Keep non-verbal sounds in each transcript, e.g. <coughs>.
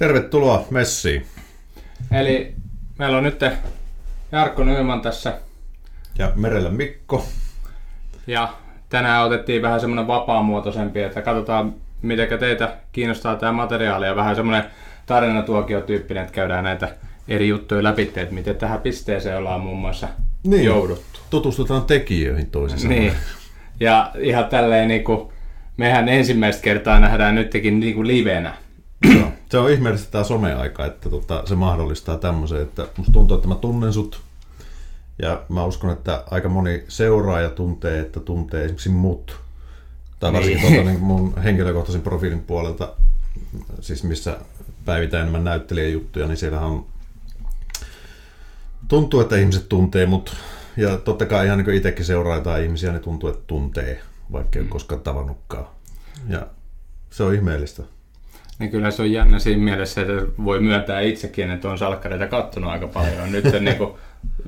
Tervetuloa messiin. Eli meillä on nyt Jarkko Nyman tässä Ja Merellä Mikko. ja tänään otettiin vähän semmoinen vapaamuotoisempi, että katsotaan miten teitä kiinnostaa tämä materiaali ja vähän semmoinen tarinatuokio-tyyppinen, että käydään näitä eri juttuja läpi, että miten tähän pisteeseen ollaan muun muassa Niin. jouduttu. Tutustutaan tekijöihin toisin sanoen. Niin. Ja ihan tälleen niinku, mehän ensimmäistä kertaa nähdään nytkin niinku livenä. Se on ihmeellistä tämä someaika, että tota, se mahdollistaa tämmöisen, että musta tuntuu, että mä tunnen sut ja mä uskon, että aika moni seuraaja tuntee, että tuntee esimerkiksi mut. Tai varsinkin Niin. tuota, niin mun henkilökohtaisen profiilin puolelta, siis missä päivitään enemmän näyttelijäjuttuja, niin siellähän on tuntuu, että ihmiset tuntee mut. Ja totta kai ihan niin itsekin seuraa jotain ihmisiä, niin tuntuu, että tuntee, vaikka ei ole koskaan tavannutkaan. Ja se on ihmeellistä. Niin kyllä se on jännä siinä mielessä, että voi myöntää itsekin, että on salkkareita kattonut aika paljon. Nyt niin kuin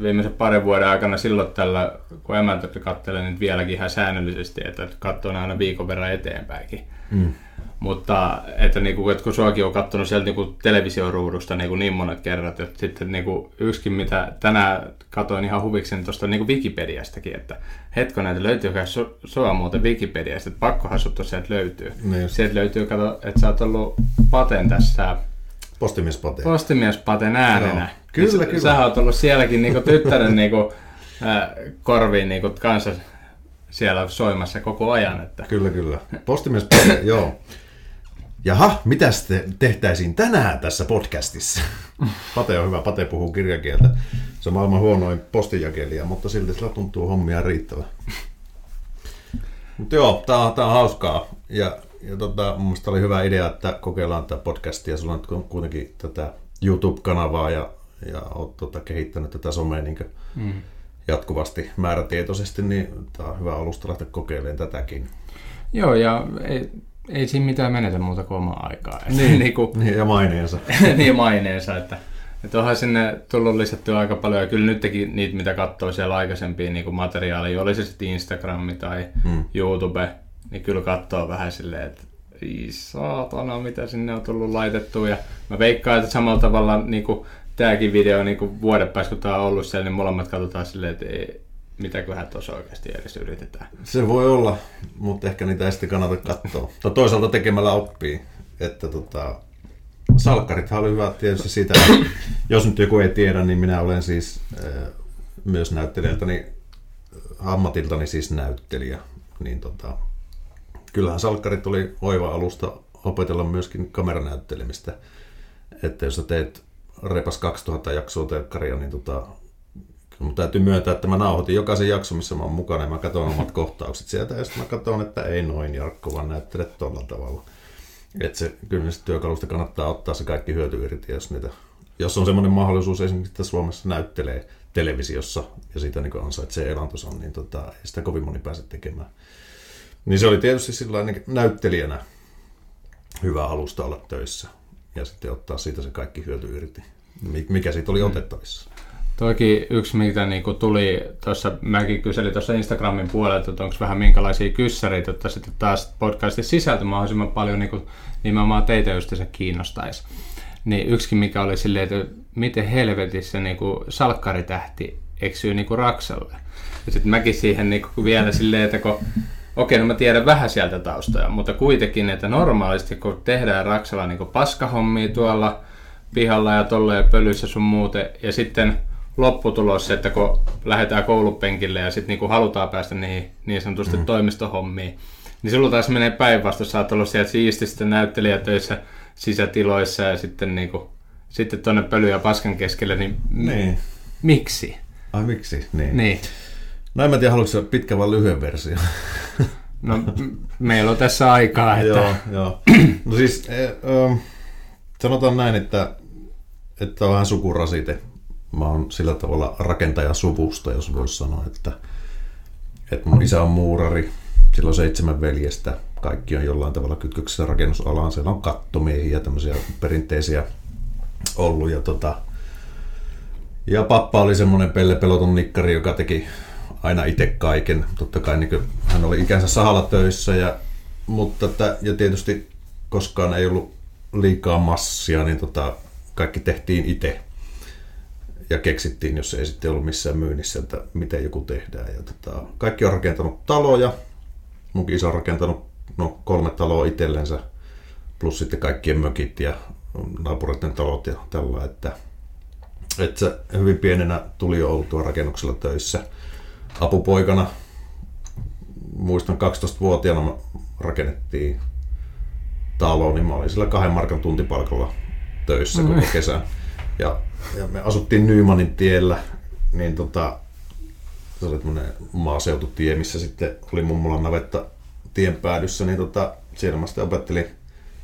viimeisen parin vuoden aikana silloin tällä, kun emäntä katselee nyt vieläkin ihan säännöllisesti, että katsoo aina viikon verran eteenpäinkin. Mm. Mutta että, niin kuin, että kun suakin on katsonut sieltä niin kuin televisioruudusta niin, kuin niin monet kerrat, että sitten niin kuin yksikin, mitä tänään katoin ihan huvikseni tuosta niin kuin Wikipediastakin, että hetkonen, että löytyykö su- sua muuten Wikipediasta, että pakkohan sut sieltä löytyy. Niin. Sieltä löytyy, kato, että sä oot ollut Paten tässä Postimiespate. postimies Paten äänenä. Joo. Kyllä, Niin kyllä. Sä oot ollut sielläkin niinku tyttären niinku, äh, korviin niinku kanssa siellä soimassa koko ajan. Että. Kyllä, kyllä. Postimiespate, <coughs> joo. Jaha, mitä te tehtäisiin tänään tässä podcastissa? <laughs> Pate on hyvä, Pate puhuu kirjakieltä. Se on maailman huonoin postinjakelija, mutta silti sillä tuntuu hommia riittävä. <laughs> Mutta joo, tää on, tää on hauskaa. Ja, ja tota, mun mielestä oli hyvä idea, että kokeillaan tätä podcastia. Sulla on kuitenkin tätä YouTube-kanavaa ja, ja oot tota, kehittänyt tätä somea niin Mm. jatkuvasti määrätietoisesti, niin tämä on hyvä alusta lähteä kokeilemaan tätäkin. Joo, ja ei, ei siinä mitään menetä muuta kuin omaa aikaa. <laughs> Niin. niinku, <laughs> Niin, ja maineensa. <laughs> niin maineensa, että, että onhan sinne tullut lisättyä aika paljon, ja kyllä nytkin niitä, mitä katsoo siellä aikaisempia niin materiaaleja, oli se sitten Instagrami tai Mm. YouTube, niin kyllä katsoo vähän silleen, että ei saatana, mitä sinne on tullut laitettua. Ja mä veikkaan, että samalla tavalla niin kuin tämäkin video niin vuoden päästä, kun tämä on ollut siellä, niin molemmat katsotaan silleen, että ei, mitäköhän tuossa oikeasti edes yritetään. Se voi olla, mutta ehkä niitä ei sitten kannata katsoa. Tai toisaalta tekemällä oppii. Että tota, salkkarithan oli hyvä tietysti että jos nyt joku ei tiedä, niin minä olen siis äh, myös näyttelijältäni, ammatiltani siis näyttelijä. Niin tota, kyllähän salkkarit oli oiva alusta opetella myöskin kameranäyttelemistä. Että jos sä teet repas 2000 jaksoa telkkaria, niin tota, Mun täytyy myöntää, että mä nauhoitin jokaisen jakson, missä mä oon mukana ja mä katson omat <laughs> kohtaukset sieltä ja sitten mä katson, että ei noin Jarkko, vaan näyttele tuolla tavalla. Että se, kyllä työkalusta kannattaa ottaa se kaikki hyöty irti, jos, niitä, jos on semmoinen mahdollisuus esimerkiksi, että Suomessa näyttelee televisiossa ja siitä niin ansaitsee elantonsa, niin tota, ei sitä kovin moni pääse tekemään. Niin se oli tietysti sillä niin näyttelijänä hyvä alusta olla töissä ja sitten ottaa siitä se kaikki hyöty irti, Mi- mikä siitä oli otettavissa. Toki yksi, mitä niinku tuli tuossa, mäkin kyselin tuossa Instagramin puolelta, että onko vähän minkälaisia kyssäreitä, että sitten taas podcastin sisältö mahdollisimman paljon niinku, nimenomaan teitä just se kiinnostaisi. Niin yksikin, mikä oli silleen, että miten helvetissä niinku salkkaritähti eksyy niinku Raksalle. Ja sitten mäkin siihen niinku vielä silleen, että kun Okei, no mä tiedän vähän sieltä taustoja, mutta kuitenkin, että normaalisti kun tehdään Raksalla niin paskahommia tuolla pihalla ja tolle ja pölyssä sun muuten, ja sitten lopputulos, että kun lähdetään koulupenkille ja sitten niin halutaan päästä niihin niin sanotusti mm. toimistohommiin, niin silloin taas menee päinvastoin. Sä oot ollut sieltä siistissä näyttelijätöissä sisätiloissa ja sitten, niin kuin, sitten tuonne pöly ja paskan keskelle, niin, Niin. miksi? Ai miksi? Niin. Niin. No en mä tiedä, haluatko pitkä vai lyhyen versio. No, meillä on tässä aikaa, että... joo, joo. <clears throat> No siis e, ö, sanotaan näin, että, että on vähän sukurasite. Mä oon sillä tavalla rakentaja suvusta, jos voisi sanoa, että, että mun isä on muurari, sillä on seitsemän veljestä, kaikki on jollain tavalla kytköksessä rakennusalaan, siellä on kattomiehiä, tämmöisiä perinteisiä ollut ja tota, ja pappa oli semmoinen pelle peloton nikkari, joka teki aina itse kaiken. Totta kai niin hän oli ikänsä sahalla töissä ja, mutta ja tietysti koskaan ei ollut liikaa massia, niin tota, kaikki tehtiin itse. Ja keksittiin, jos ei sitten ollut missään myynnissä, että miten joku tehdään. Ja tota, kaikki on rakentanut taloja. Mun isä on rakentanut no, kolme taloa itsellensä, plus sitten kaikkien mökit ja naapureiden talot ja tällä, että, että se hyvin pienenä tuli jo oltua rakennuksella töissä. Apupoikana, muistan 12-vuotiaana rakennettiin talo, niin mä olin sillä kahden markan tuntipalkalla töissä koko kesän. Ja, ja me asuttiin Nymanin tiellä, niin tota, se oli tämmöinen maaseututie, missä sitten oli mummola navetta tien päädyssä, niin tota, siellä mä sitten opettelin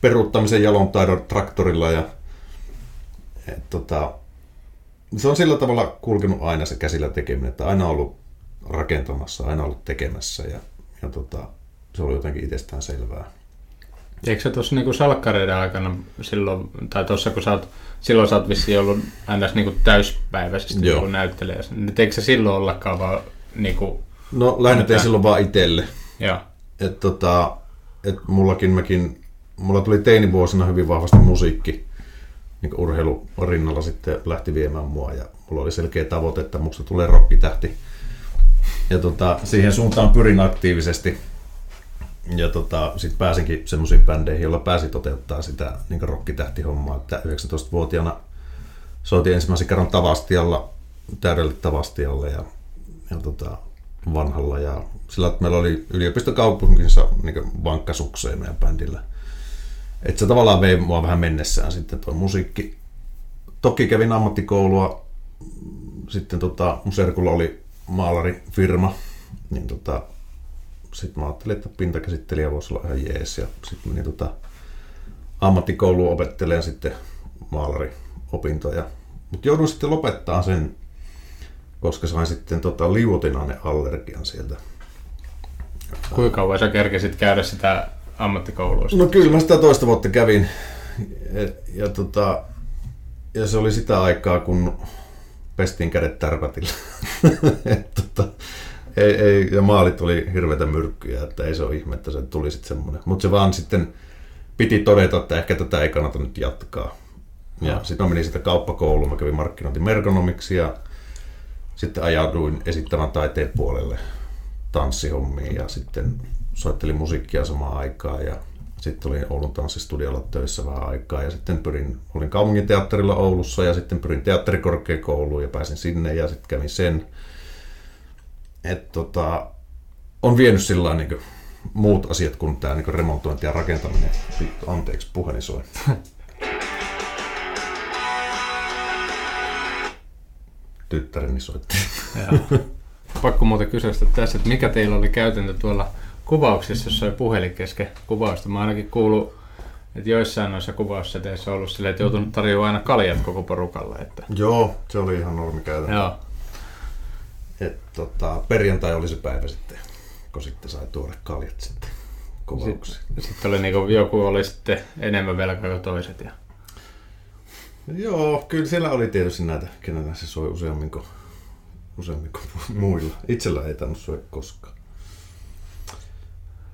peruuttamisen jalon taidon traktorilla ja et, tota, se on sillä tavalla kulkenut aina se käsillä tekeminen, että aina ollut rakentamassa, aina ollut tekemässä ja, ja tota, se oli jotenkin itsestään selvää. Eikö se tuossa niinku salkkareiden aikana silloin, tai tuossa kun sä oot, silloin sä oot vissiin ollut ns. Niinku täyspäiväisesti Joo. ollut näyttelijä, niin eikö se silloin ollakaan vaan niinku... No lähinnä tein silloin vaan itselle. Joo. Et tota, et mullakin mäkin, mulla tuli teinivuosina hyvin vahvasti musiikki, niin urheilu rinnalla sitten lähti viemään mua ja mulla oli selkeä tavoite, että musta tulee rokkitähti. Ja tota, siihen suuntaan pyrin aktiivisesti ja tota, sitten pääsinkin semmoisiin bändeihin, joilla pääsi toteuttaa sitä niin rokkitähtihommaa, että 19-vuotiaana soitin ensimmäisen kerran Tavastialla, täydelle Tavastialle ja, ja tota, vanhalla ja sillä, että meillä oli yliopistokaupunkinsa niin vankkasukseen meidän bändillä. Että se tavallaan vei mua vähän mennessään sitten tuo musiikki. Toki kävin ammattikoulua, sitten tota, mun serkulla oli maalarifirma, niin tota, sitten mä ajattelin, että pintakäsittelijä voisi olla ihan jees. Ja sitten menin tota ammattikouluun opettelemaan sitten maalariopintoja. Mutta joudun sitten lopettaa sen, koska sain sitten tota liuotinainen allergian sieltä. Kuinka kauan sä kerkesit käydä sitä ammattikoulua? No kyllä mä sitä toista vuotta kävin. Ja, ja, tota, ja se oli sitä aikaa, kun pestiin kädet tärpätillä. <laughs> et, tota, ei, ei, ja maalit oli hirveitä myrkkyjä, että ei se ole ihme, että se tuli sitten semmoinen. Mutta se vaan sitten piti todeta, että ehkä tätä ei kannata nyt jatkaa. Ja no. sitten mä menin sitten kauppakouluun, mä kävin markkinointi merkonomiksi ja sitten ajauduin esittävän taiteen puolelle tanssihommiin ja sitten soittelin musiikkia samaan aikaan ja sitten olin Oulun tanssistudiolla töissä vähän aikaa ja sitten pyrin, olin kaupunginteatterilla Oulussa ja sitten pyrin teatterikorkeakouluun ja pääsin sinne ja sitten kävin sen että tota, on vienyt sillä niin muut asiat kuin tämä niin remontointi ja rakentaminen. Vittu, anteeksi, puheni soi. <laughs> Tyttäreni soitti. Pakko muuten kysyä tässä, että mikä teillä oli käytäntö tuolla kuvauksessa, jos oli puhelin kesken kuvausta. Mä ainakin kuullut, että joissain noissa kuvausseteissä on ollut silleen, että joutunut tarjoamaan aina kaljat koko porukalle. Että... Joo, se oli ihan normikäytäntö. Joo. Et, tota, perjantai oli se päivä sitten, kun sitten sai tuoda kaljat sitten kovauksiin. Sitten, sitten oli niinku, joku oli sitten enemmän velkaa kuin toiset. Ja... Joo, kyllä siellä oli tietysti näitä, kenellä se soi useammin kuin, useammin kuin muilla. Itsellä ei tainnut soida koskaan.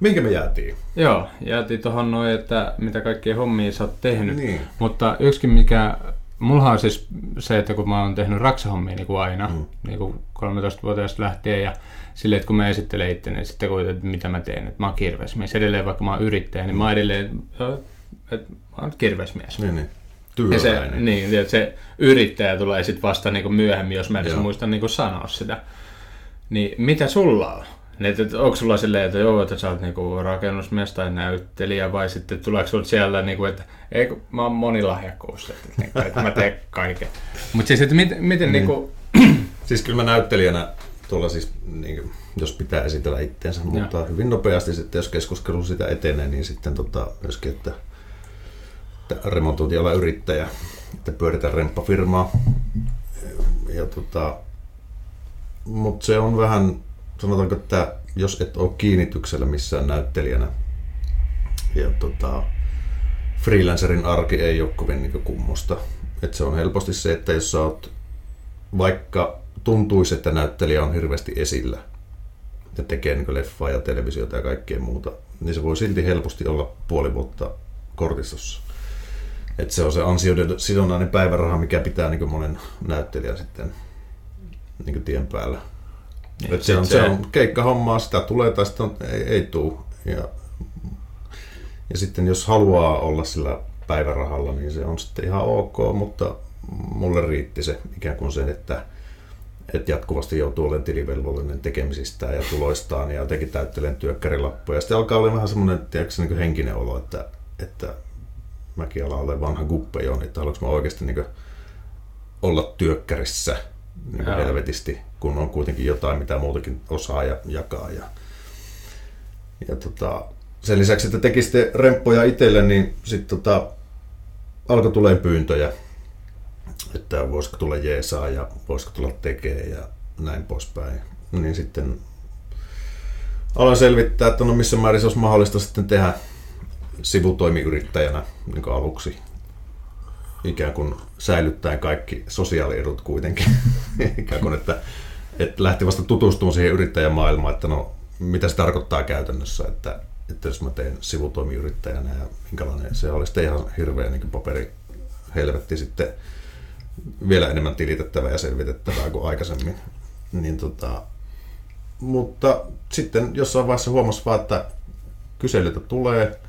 Minkä me jäätiin? Joo, jäätiin tuohon noin, että mitä kaikkia hommia sä oot tehnyt. Niin. Mutta yksikin mikä Mulla on siis se, että kun mä oon tehnyt raksahommia niin kuin aina, mm. niin kuin 13-vuotiaasta lähtien ja silleen, että kun mä esittelen itse, niin sitten kun, että mitä mä teen, että mä oon kirvesmies. Edelleen vaikka mä oon yrittäjä, niin mä oon edelleen, että mä oon kirvesmies. Niin, niin. Ja se, niin, että se yrittäjä tulee sitten vasta niin kuin myöhemmin, jos mä edes muistan niin kuin sanoa sitä. Niin mitä sulla on? Niin, että onko sulla silleen, että joo, että sä oot niinku rakennusmies tai näyttelijä, vai sitten tuleeko sulla siellä, niinku, että ei, mä oon monilahjakkuus, että, niinku, että mä teen kaiken. Mutta siis, että miten, miten niin. niinku... <clears throat> Siis kyllä mä näyttelijänä tuolla siis, niin, jos pitää esitellä itteensä, ja. mutta hyvin nopeasti sitten, jos keskustelu sitä etenee, niin sitten tota, myöskin, että, että remontointiala yrittäjä, että pyöritään remppafirmaa. Ja, tota, mutta se on vähän sanotaanko, että jos et ole kiinnityksellä missään näyttelijänä ja tota, freelancerin arki ei ole kovin niin kummosta. Et se on helposti se, että jos sä oot, vaikka tuntuisi, että näyttelijä on hirveästi esillä, ja tekee niin leffaa ja televisiota ja kaikkea muuta, niin se voi silti helposti olla puoli vuotta kortistossa. Et se on se ansioiden sidonnainen päiväraha, mikä pitää niin monen näyttelijän sitten niin tien päällä. Niin, se, on, se... se on keikkahommaa, sitä tulee tai sitä on, ei, ei tule. Ja, ja sitten jos haluaa olla sillä päivärahalla, niin se on sitten ihan ok, mutta mulle riitti se ikään kuin se, että, että jatkuvasti joutuu olemaan tilivelvollinen tekemisistä ja tuloistaan ja jotenkin täyttelen työkkärilappuja. Sitten alkaa olla vähän semmoinen tiedätkö, niin henkinen olo, että, että mäkin alan olla vanha guppe jo, että haluanko mä oikeasti niin olla työkkärissä niin helvetisti, kun on kuitenkin jotain, mitä muutakin osaa ja jakaa. Ja, ja tota, sen lisäksi, että teki sitten remppoja itselle, niin sitten tota, alkoi tulee pyyntöjä, että voisiko tulla jeesaa ja voisiko tulla tekee ja näin poispäin. Niin sitten aloin selvittää, että no missä määrin se olisi mahdollista sitten tehdä sivutoimiyrittäjänä niin aluksi ikään kuin säilyttäen kaikki sosiaaliedut kuitenkin. <laughs> ikään kuin, että, että lähti vasta tutustumaan siihen yrittäjämaailmaan, että no mitä se tarkoittaa käytännössä, että, että jos mä teen sivutoimiyrittäjänä ja minkälainen se oli sitten ihan hirveä niin paperi helvetti sitten vielä enemmän tilitettävää ja selvitettävää kuin aikaisemmin. Niin tota, mutta sitten jossain vaiheessa huomasi vaan, että kyselyitä tulee,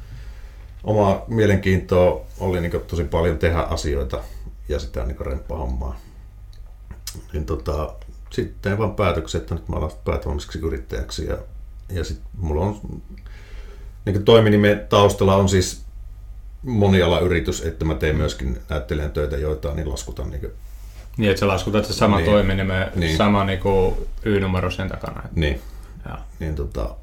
oma mielenkiintoa oli niin tosi paljon tehdä asioita ja sitä niin remppahommaa. Niin tota, sitten vaan päätöksen, että nyt mä alan päätoimiseksi yrittäjäksi ja, ja sitten mulla on niin toiminimen taustalla on siis monialayritys, että mä teen myöskin näyttelijän töitä, joita niin laskutan niin niin, että sä laskutat se sama niin, toiminimen, niin. sama niin Y-numero sen takana. Niin. Ja. niin tota,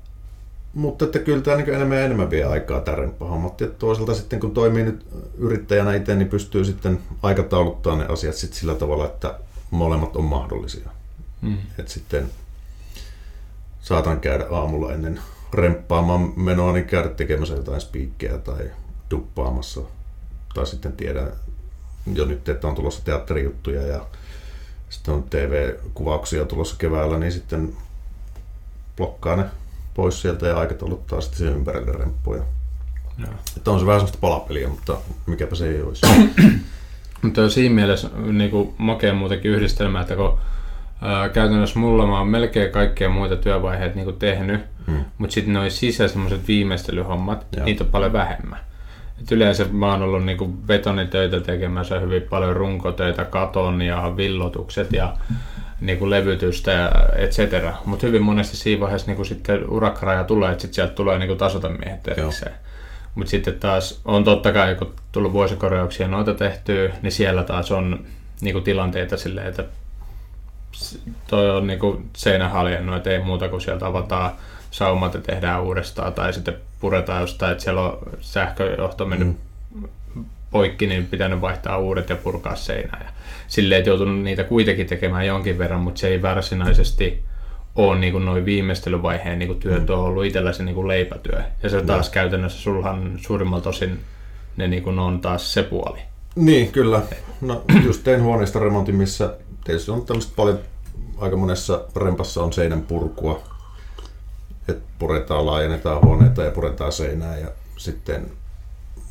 mutta että kyllä tämä niin enemmän ja enemmän vie aikaa tämä remppahommat. Ja toisaalta sitten kun toimii nyt yrittäjänä itse, niin pystyy sitten aikatauluttaa ne asiat sitten sillä tavalla, että molemmat on mahdollisia. Mm. Että sitten saatan käydä aamulla ennen remppaamaan menoa, niin käydä tekemässä jotain spiikkejä tai duppaamassa. Tai sitten tiedän jo nyt, että on tulossa teatterijuttuja ja sitten on TV-kuvauksia tulossa keväällä, niin sitten blokkaa ne pois sieltä ja aikatauluttaa sitten siihen ympärille remppuja. Että on se vähän sellaista palapeliä, mutta mikäpä se ei olisi. mutta siinä mielessä niin kuin makea muutenkin yhdistelmä, että kun ää, käytännössä mulla mä oon melkein kaikkia muita työvaiheita niin tehnyt, hmm. mutta sitten noin sisä semmoiset viimeistelyhommat, Joo. niitä on paljon vähemmän. Et yleensä mä oon ollut niinku betonitöitä tekemässä hyvin paljon runkotöitä, katon ja villotukset ja niinku levytystä ja et cetera. Mutta hyvin monesti siinä vaiheessa niinku sitten urakkaraja tulee, että sit sieltä tulee niinku tasotamiehet erikseen. Mutta sitten taas on totta kai, kun tullut vuosikorjauksia noita tehtyä, niin siellä taas on niinku tilanteita silleen, että toi on niinku seinä haljennut, että ei muuta kuin sieltä avataan saumat ja tehdään uudestaan, tai sitten puretaan jostain, että siellä on sähköjohto mennyt mm. poikki, niin pitänyt vaihtaa uudet ja purkaa seinää. Ja silleen, että joutunut niitä kuitenkin tekemään jonkin verran, mutta se ei varsinaisesti ole niin kuin noin viimeistelyvaiheen niin kuin työt mm. on ollut itsellä se niin kuin leipätyö. Ja se taas no. käytännössä sulhan suurimmalta osin ne niin kuin on taas se puoli. Niin, kyllä. No, <clears throat> just tein huoneesta remontin, missä tietysti on tämmöistä paljon, aika monessa rempassa on seinän purkua, että puretaan, laajennetaan huoneita ja puretaan seinää ja sitten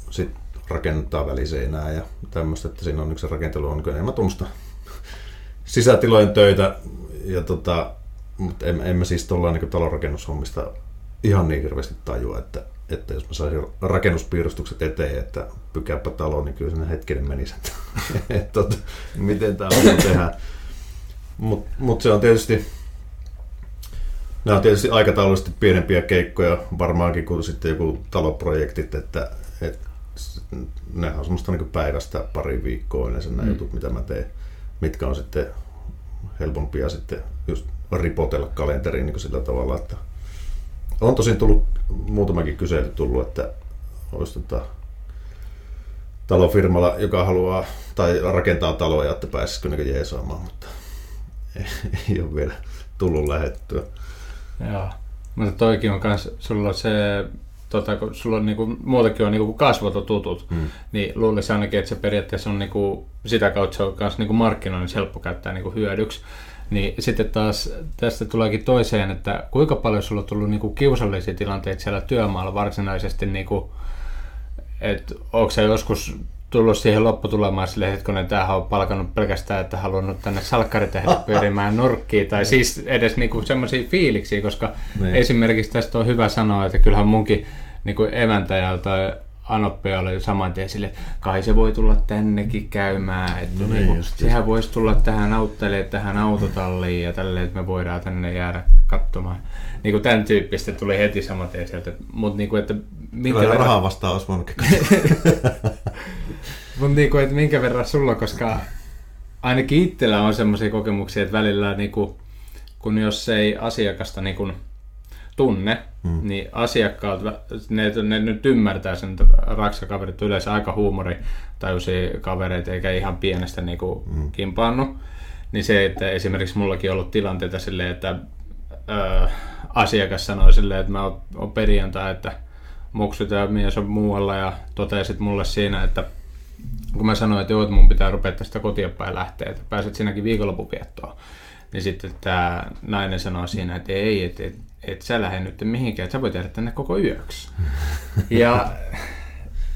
sit rakennetaan väliseinää ja tämmöistä, että siinä on yksi rakentelu on enemmän tuommoista <laughs> sisätilojen töitä, ja tota, mutta en, en mä siis tuolla niin talonrakennushommista ihan niin hirveästi tajua, että, että jos mä saisin rakennuspiirustukset eteen, että pykääpä talo, niin kyllä sinne hetkinen menisi, että, <laughs> että, tota, miten tämä on tehdä. Mutta mut se on tietysti, Nämä on tietysti aikataulullisesti pienempiä keikkoja varmaankin kuin sitten joku taloprojektit, että, että nehän on semmoista niin päivästä pari viikkoa yleensä nämä mm. jutut, mitä mä teen, mitkä on sitten helpompia sitten just ripotella kalenteriin niin sillä tavalla, että on tosin tullut muutamakin kysely tullut, että olisi tota, talofirmalla, joka haluaa tai rakentaa taloja, että pääsisikö niin jeesaamaan, mutta ei, ei ole vielä tullut lähettyä. Joo. Mutta toikin on kans, sulla se, tota, kun sulla on niinku, muutakin on niinku kasvototutut, hmm. niin luulisin ainakin, että se periaatteessa on niinku, sitä kautta se on kans niinku markkinoinnin helppo käyttää niinku hyödyksi. Niin sitten taas tästä tuleekin toiseen, että kuinka paljon sulla on tullut niinku kiusallisia tilanteita siellä työmaalla varsinaisesti, niinku, että onko se joskus tullut siihen lopputulemaan sille hetkonen, että tämähän on palkannut pelkästään, että halunnut tänne salkkaritehdä <laughs> pyörimään nurkkiin, tai siis edes niinku semmoisia fiiliksiä, koska niin. esimerkiksi tästä on hyvä sanoa, että kyllähän munkin niinku emäntäjä tai Anoppe oli saman tien sille, kai se voi tulla tännekin käymään, että no niin, niinku, sehän voisi tulla tähän auttelemaan tähän autotalliin ja tälleen, että me voidaan tänne jäädä katsomaan. Niin kuin tämän tyyppistä tuli heti saman tien sieltä, mutta niin kuin, että minkä verran... rahaa vastaan olisi voinut <laughs> Mutta niin kuin, että minkä verran sulla, koska ainakin itsellä on semmoisia kokemuksia, että välillä niin kuin, kun jos ei asiakasta niin kuin, tunne, hmm. niin asiakkaat, ne, ne nyt ymmärtää sen, että raksakaverit on yleensä aika huumoritajuisia kavereita, eikä ihan pienestä niin kuin, hmm. kimpaannu. Niin se, että esimerkiksi mullakin on ollut tilanteita silleen, että ö, asiakas sanoi silleen, että mä oon, oon perjantai, että muksut ja mies on muualla ja totesit mulle siinä, että kun mä sanoin, että joo, että mun pitää rupea tästä kotia päin lähteä, että pääset sinäkin viikonloppuviettoon, niin sitten tämä nainen sanoi siinä, että ei, että et, et sä lähde nyt mihinkään, että sä voit jäädä tänne koko yöksi. <laughs> ja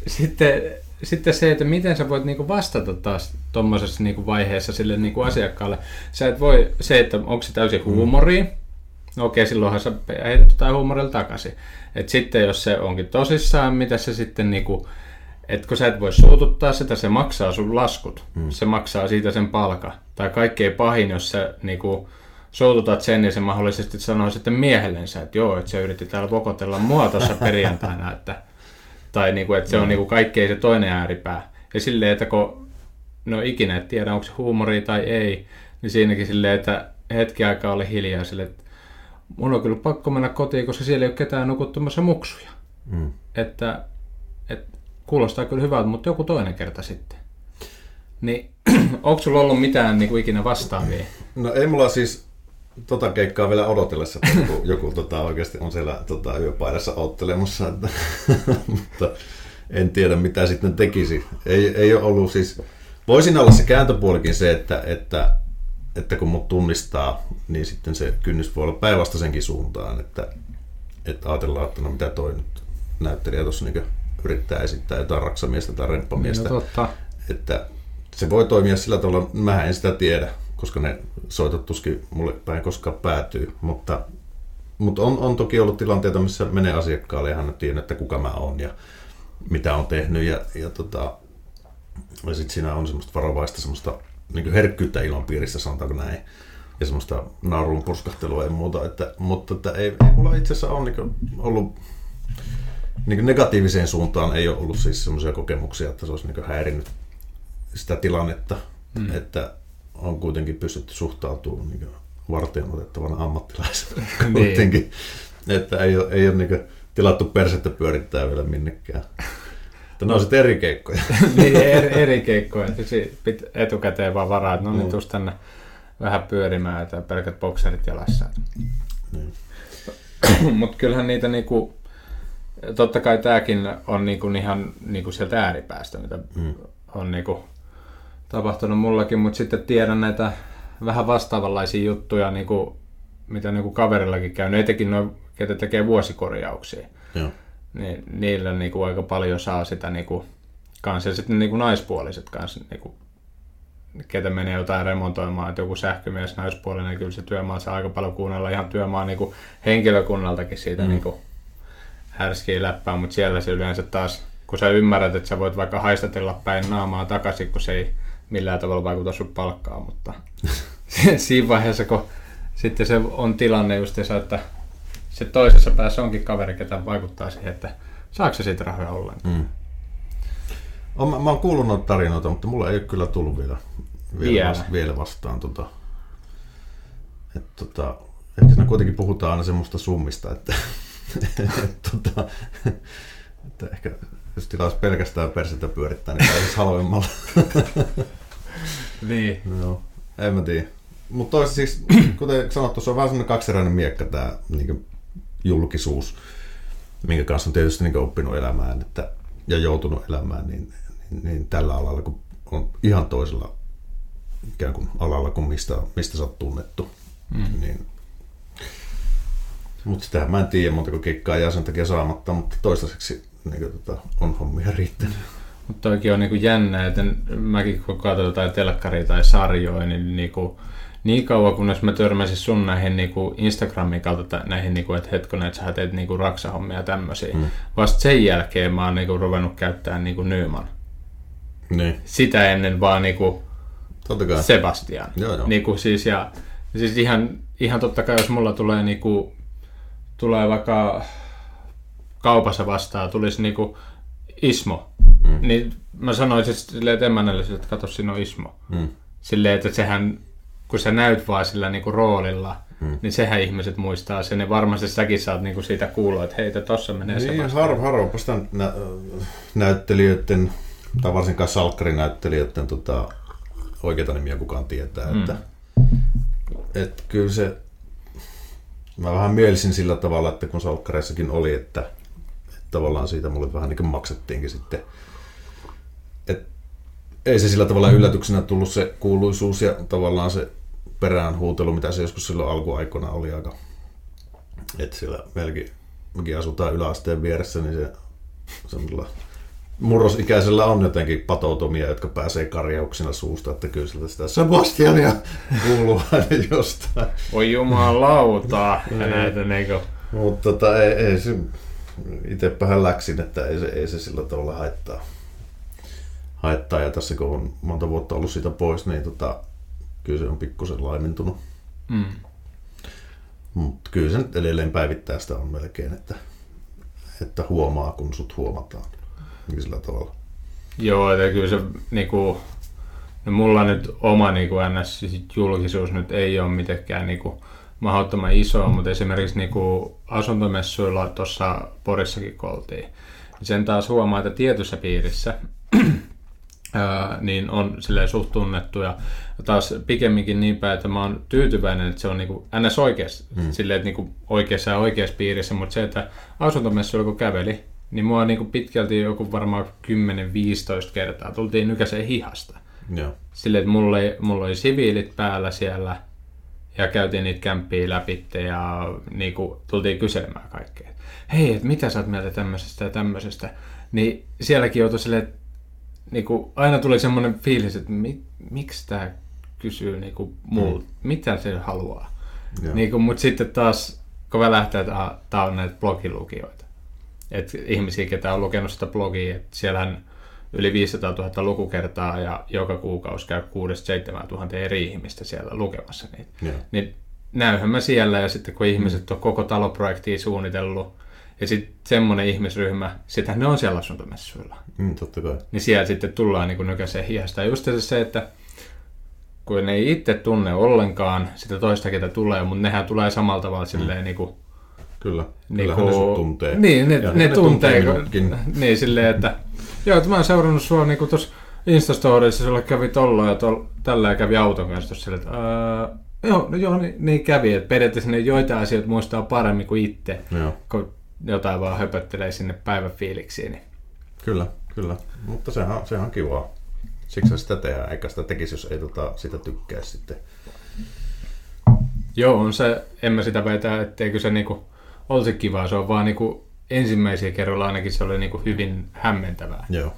sitten, sitten se, että miten sä voit niinku vastata taas tuommoisessa niinku vaiheessa sille niinku asiakkaalle. Sä et voi, se, että onko se täysin huumoria, no okei, silloinhan sä heität jotain huumorilla takaisin. Et sitten jos se onkin tosissaan, mitä se sitten niinku, että kun sä et voi suututtaa sitä, se maksaa sun laskut. Hmm. Se maksaa siitä sen palka. Tai kaikkein pahin, jos sä niinku, suututat sen, niin se mahdollisesti sanoo sitten miehellensä, että joo, että se yritti täällä vokotella mua tuossa <laughs> perjantaina. Että, tai niinku, että se on niinku kaikkein se toinen ääripää. Ja silleen, että kun no ikinä et tiedä, onko se huumori tai ei, niin siinäkin silleen, että hetki aikaa oli hiljaa sille, että mun on kyllä pakko mennä kotiin, koska siellä ei ole ketään nukuttamassa muksuja. Mm. Että, että kuulostaa kyllä hyvältä, mutta joku toinen kerta sitten. Niin, <clears throat> onko sulla ollut mitään niin kuin ikinä vastaavia? No ei mulla siis tota keikkaa vielä odotellessa, että joku, <laughs> joku tota, oikeasti on siellä tota, yöpaidassa ottelemassa, että, <laughs> mutta en tiedä mitä sitten tekisi. Ei, ei ole ollut siis, voisin olla se kääntöpuolikin se, että, että että kun mut tunnistaa, niin sitten se kynnys voi olla päinvastaisenkin suuntaan, että, että ajatellaan, että no mitä toi nyt näyttelijä tuossa niin yrittää esittää jotain raksamiestä tai remppamiestä. No, totta. Että se voi toimia sillä tavalla, mä en sitä tiedä, koska ne soitot tuskin mulle päin koskaan päätyy, mutta, mutta on, on toki ollut tilanteita, missä menee asiakkaalle ja hän tiedä, että kuka mä oon ja mitä on tehnyt ja, ja, tota, ja sitten siinä on semmoista varovaista semmoista niin herkkyyttä ilmapiirissä, sanotaanko näin. Ja semmoista naurun purskahtelua ja muuta. Että, mutta että ei, ei mulla itse asiassa ole niin ollut niin negatiiviseen suuntaan ei ole ollut siis semmoisia kokemuksia, että se olisi niin häirinnyt sitä tilannetta, mm. että on kuitenkin pystytty suhtautumaan niin vartijan otettavana ammattilaisena <laughs> niin. kuitenkin. Että ei ole, ei ole niin tilattu persettä pyörittää vielä minnekään. Että ne on sitten eri keikkoja. <laughs> niin, eri, eri keikkoja. Pit etukäteen vaan varaa, että no niin, mm. tuossa tänne vähän pyörimään, että pelkät bokserit jalassa. Niin. <clears throat> Mutta kyllähän niitä niinku, totta kai tämäkin on niinku ihan niinku sieltä ääripäästä, mitä mm. on niinku tapahtunut mullakin, mutta sitten tiedän näitä vähän vastaavanlaisia juttuja, niinku, mitä niinku kaverillakin käy, etenkin noin, ketä tekee vuosikorjauksia. Joo niin niillä niin kuin aika paljon saa sitä niin kuin, kanssa. Ja sitten niin kuin naispuoliset kanssa, niin kuin, ketä menee jotain remontoimaan, että joku sähkömies naispuolinen, niin kyllä se työmaa saa aika paljon kuunnella ihan työmaa niin kuin henkilökunnaltakin siitä mm. niin kuin, härskiä läppää, mutta siellä se yleensä taas, kun sä ymmärrät, että sä voit vaikka haistatella päin naamaa takaisin, kun se ei millään tavalla vaikuta sun palkkaa, mutta <laughs> siinä vaiheessa, kun sitten se on tilanne just, että se toisessa päässä onkin kaveri, ketä vaikuttaa siihen, että saako se siitä rahoja ollenkaan. Mm. On, mä, mä oon kuullut noita tarinoita, mutta mulla ei ole kyllä tullut vielä, vielä, vielä. Vasta, vielä vastaan. Tota, et, tota, ehkä siinä kuitenkin puhutaan aina semmoista summista, että, <laughs> et, tota, <laughs> että ehkä jos tilaisi pelkästään persettä pyörittää, niin pääsisi halvemmalla. <laughs> niin. No, en mä tiedä. Mutta siis, kuten sanottu, se on vähän semmoinen kaksirainen miekka tämä niin julkisuus, minkä kanssa on tietysti niin oppinut elämään että, ja joutunut elämään, niin, niin, niin tällä alalla, kun on ihan toisella ikään kuin alalla kuin mistä, mistä sä oot tunnettu. Mm. Niin. Mutta sitähän mä en tiedä, montako keikkaa jää sen takia saamatta, mutta toistaiseksi niin kuin, tota, on hommia riittänyt. Mutta toikin on niinku jännä, että mäkin kun katson jotain telkkaria tai sarjoja, niin niinku, niin kauan kunnes mä törmäsin sun näihin niinku Instagramin kautta näihin, niinku, että hetkonen, että sä teet niinku raksahommia ja tämmöisiä. Mm. Vasta sen jälkeen mä oon niinku ruvennut käyttämään niinku Nyman. Niin. Sitä ennen vaan niinku Totta kai. Sebastian. Joo, joo. Niinku siis, ja, siis ihan, ihan totta kai, jos mulla tulee, niinku, tulee vaikka kaupassa vastaan, tulisi niinku Ismo, mm. niin mä sanoisin silleen, että emännälle, että katso, siinä on Ismo. Mm. Silleen, että sehän, kun sä näyt vaan sillä niinku roolilla, mm. niin sehän ihmiset muistaa sen, ja varmasti säkin saat niinku siitä kuulla, että heitä tossa menee Niin, Sebastian. har, harvoinpa sitä nä- näyttelijöiden, tai varsinkaan salkkarinäyttelijöiden tota, oikeita nimiä kukaan tietää. Mm. Että, että kyllä se, mä vähän mielisin sillä tavalla, että kun salkkareissakin oli, että tavallaan siitä mulle vähän niin kuin maksettiinkin sitten. Et, ei se sillä tavalla yllätyksenä tullut se kuuluisuus ja tavallaan se peräänhuutelu, mitä se joskus silloin alkuaikoina oli aika. Että siellä meilläkin, mekin asutaan yläasteen vieressä, niin se semmoisella murrosikäisellä on jotenkin patoutumia, jotka pääsee karjauksina suusta, että kyllä sieltä sitä Sebastiania kuuluu aina jostain. Voi jumalauta, ja näitä niinku... Mutta tota, ei, ei se, itsepähän läksin, että ei se, ei se sillä tavalla haittaa. haittaa. Ja tässä kun on monta vuotta ollut siitä pois, niin tota, kyllä se on pikkusen laimentunut. Mm. Mutta kyllä se nyt edelleen päivittää sitä on melkein, että, että huomaa, kun sut huomataan. Niin sillä tavalla. Joo, että kyllä se niinku, no mulla nyt oma niinku ns. sit julkisuus nyt ei ole mitenkään niinku mahdottoman iso, mutta esimerkiksi niinku asuntomessuilla tuossa Porissakin kun oltiin, niin sen taas huomaa, että tietyssä piirissä <clears throat> ää, niin on silleen suht tunnettu ja taas pikemminkin niin päin, että mä oon tyytyväinen, että se on niinku ns. oikeassa, mm. silleen, että niinku oikeassa ja oikeassa piirissä, mutta se, että asuntomessuilla kun käveli, niin mua niinku pitkälti joku varmaan 10-15 kertaa tultiin nykäiseen hihasta. Joo. Silleen, että mulla oli, mulla oli siviilit päällä siellä ja käytiin niitä kämppiä läpi ja niinku, tultiin kyselemään kaikkea. Hei, että mitä sä oot mieltä tämmöisestä ja tämmöisestä? Niin sielläkin joutui silleen, että niinku, aina tuli semmoinen fiilis, että mi, miksi tämä kysyy niinku, multa, mm. mitä se haluaa. Joo. Niinku, Mutta sitten taas, kun välähtää, että tämä on näitä blogilukijoita. Et ihmisiä, ketä on lukenut sitä blogia, että siellähän yli 500 000 lukukertaa ja joka kuukausi käy 6-7 000 eri ihmistä siellä lukemassa niitä. Joo. Niin näyhän mä siellä ja sitten kun ihmiset on koko taloprojektia suunnitellut ja sitten semmoinen ihmisryhmä, sitähän ne on siellä asuntomessuilla. Mm, totta kai. Niin siellä sitten tullaan niin nykäiseen hiasta. Ja just se, että kun ne ei itse tunne ollenkaan sitä toista, ketä tulee, mutta nehän tulee samalla tavalla silleen niin kuin, Kyllä. niin Kyllähän ne sut tuntee. Niin, ne, Ja ne, ne tuntee. minutkin. niin, silleen, että joo, että mä oon seurannut sua niin tuossa Instastorissa, sulla kävi tolla ja tol, tällä ja kävi auton kanssa tuossa silleen, että ää, joo, no joo, niin, niin kävi, että periaatteessa ne joitain asioita muistaa paremmin kuin itse, Joo. kun jotain vaan höpöttelee sinne päivän fiiliksiin. Niin. Kyllä, kyllä. Mutta sehän, sehän on kivaa. Siksi sitä tehdään, eikä sitä tekisi, jos ei tota, sitä tykkää sitten. Joo, on se, en mä sitä väitä, etteikö se niinku olisi kivaa, se on vaan niinku ensimmäisiä kerralla ainakin se oli niinku hyvin hämmentävää. Joo.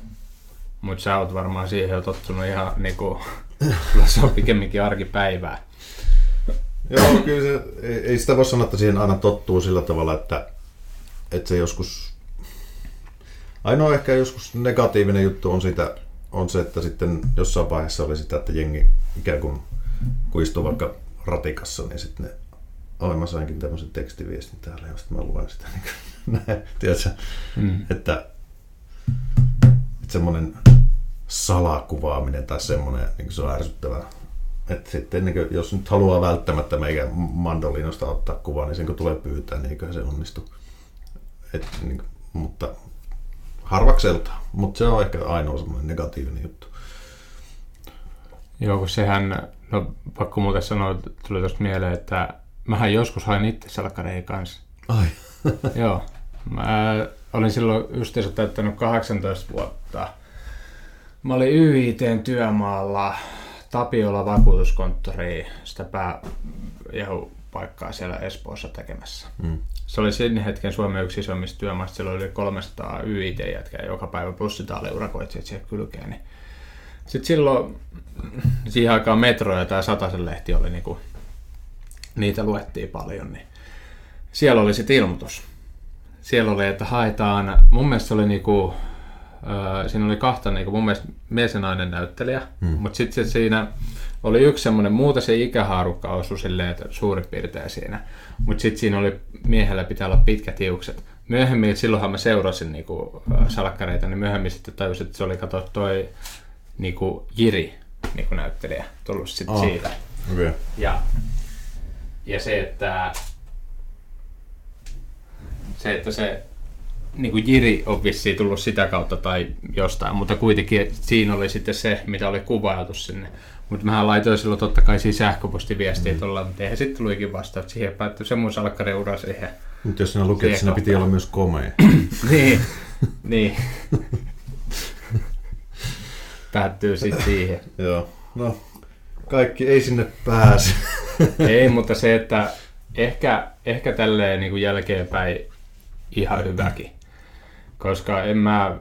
Mutta sä oot varmaan siihen jo tottunut ihan niinku, se on pikemminkin arkipäivää. Joo, kyllä se, ei, ei sitä voi sanoa, että siihen aina tottuu sillä tavalla, että, että se joskus... Ainoa ehkä joskus negatiivinen juttu on, sitä, on se, että sitten jossain vaiheessa oli sitä, että jengi ikään kuin kun istuu vaikka ratikassa, niin sitten ne Oi, mä sainkin tämmöisen tekstiviestin täällä, ja sitten mä luen sitä. Niin kuin, <laughs> näin, tiedätkö? Mm. Että, että semmoinen salakuvaaminen tai semmoinen, niin se on ärsyttävää. Että sitten niin kuin, jos nyt haluaa välttämättä meikä mandolinosta ottaa kuvaa, niin sen kun tulee pyytää, niin eiköhän se onnistu. Et, niin kuin, mutta harvakselta. Mutta se on ehkä ainoa semmoinen negatiivinen juttu. Joo, kun sehän, no pakko muuten sanoa, tuli tuosta mieleen, että mähän joskus hain itse salkkareja kanssa. Ai. <laughs> Joo. Mä olin silloin justiinsa täyttänyt 18 vuotta. Mä olin YITn työmaalla Tapiola vakuutuskonttoriin sitä pääjehupaikkaa siellä Espoossa tekemässä. Mm. Se oli sinne hetken Suomen yksi isommista työmaista. Siellä oli 300 YIT-jätkää joka päivä, plus sitä oli urakoitsijat siihen kylkeen. Niin. Sitten silloin, siihen aikaan Metro ja tämä Sataisen lehti oli niinku, niitä luettiin paljon, niin siellä oli sitten ilmoitus. Siellä oli, että haetaan, mun mielestä oli niinku, äh, siinä oli kahta niinku, mun mielestä mies ja nainen näyttelijä, hmm. mutta sitten siinä oli yksi semmoinen, muuta se ikähaarukka osui silleen, että suurin piirtein siinä. Mutta sitten siinä oli, miehellä pitää olla pitkät hiukset. Myöhemmin, silloinhan mä seurasin niinku, salkkareita, niin myöhemmin sitten tajusin, että se oli, kato toi niinku, Jiri niinku näyttelijä tullut sitten Ah. siitä. Okay. Ja, ja se, että se, että se niin kuin Jiri on vissiin tullut sitä kautta tai jostain, mutta kuitenkin siinä oli sitten se, mitä oli kuvailtu sinne. Mutta mähän laitoin silloin totta kai siinä sähköpostiviestiä mm. tuolla, mutta eihän sitten tulikin vastaus. Siihen päättyi se mun salkkariura siihen. Nyt jos sinä luki, että siinä piti olla myös komea. <clears throat> niin, niin. <laughs> Päättyy sitten siihen. Joo. No, kaikki ei sinne pääse. <laughs> Ei, mutta se, että ehkä, ehkä tälleen niin kuin jälkeenpäin ihan hyväkin. Koska en mä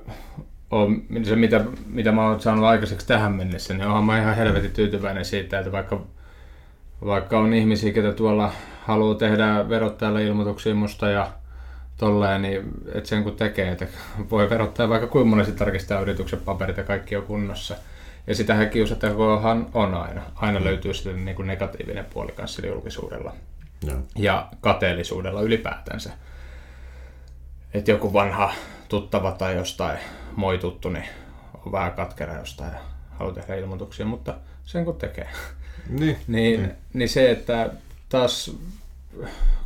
ole, se mitä, mitä mä oon saanut aikaiseksi tähän mennessä, niin oonhan mä ihan helvetin tyytyväinen siitä, että vaikka, vaikka on ihmisiä, ketä tuolla haluaa tehdä verottajalle ilmoituksia musta ja tolleen, niin että sen kun tekee, että voi verottaa vaikka kuinka monesti tarkistaa yrityksen paperit ja kaikki on kunnossa. Ja sitähän kiusatekohan on aina. Aina löytyy sitten niin kuin negatiivinen puoli kanssa julkisuudella Joo. ja kateellisuudella ylipäätänsä. Että joku vanha tuttava tai jostain moi tuttu, niin on vähän katkera jostain ja haluaa tehdä ilmoituksia, mutta sen kun tekee. Niin. <laughs> Niin, mm. niin se, että taas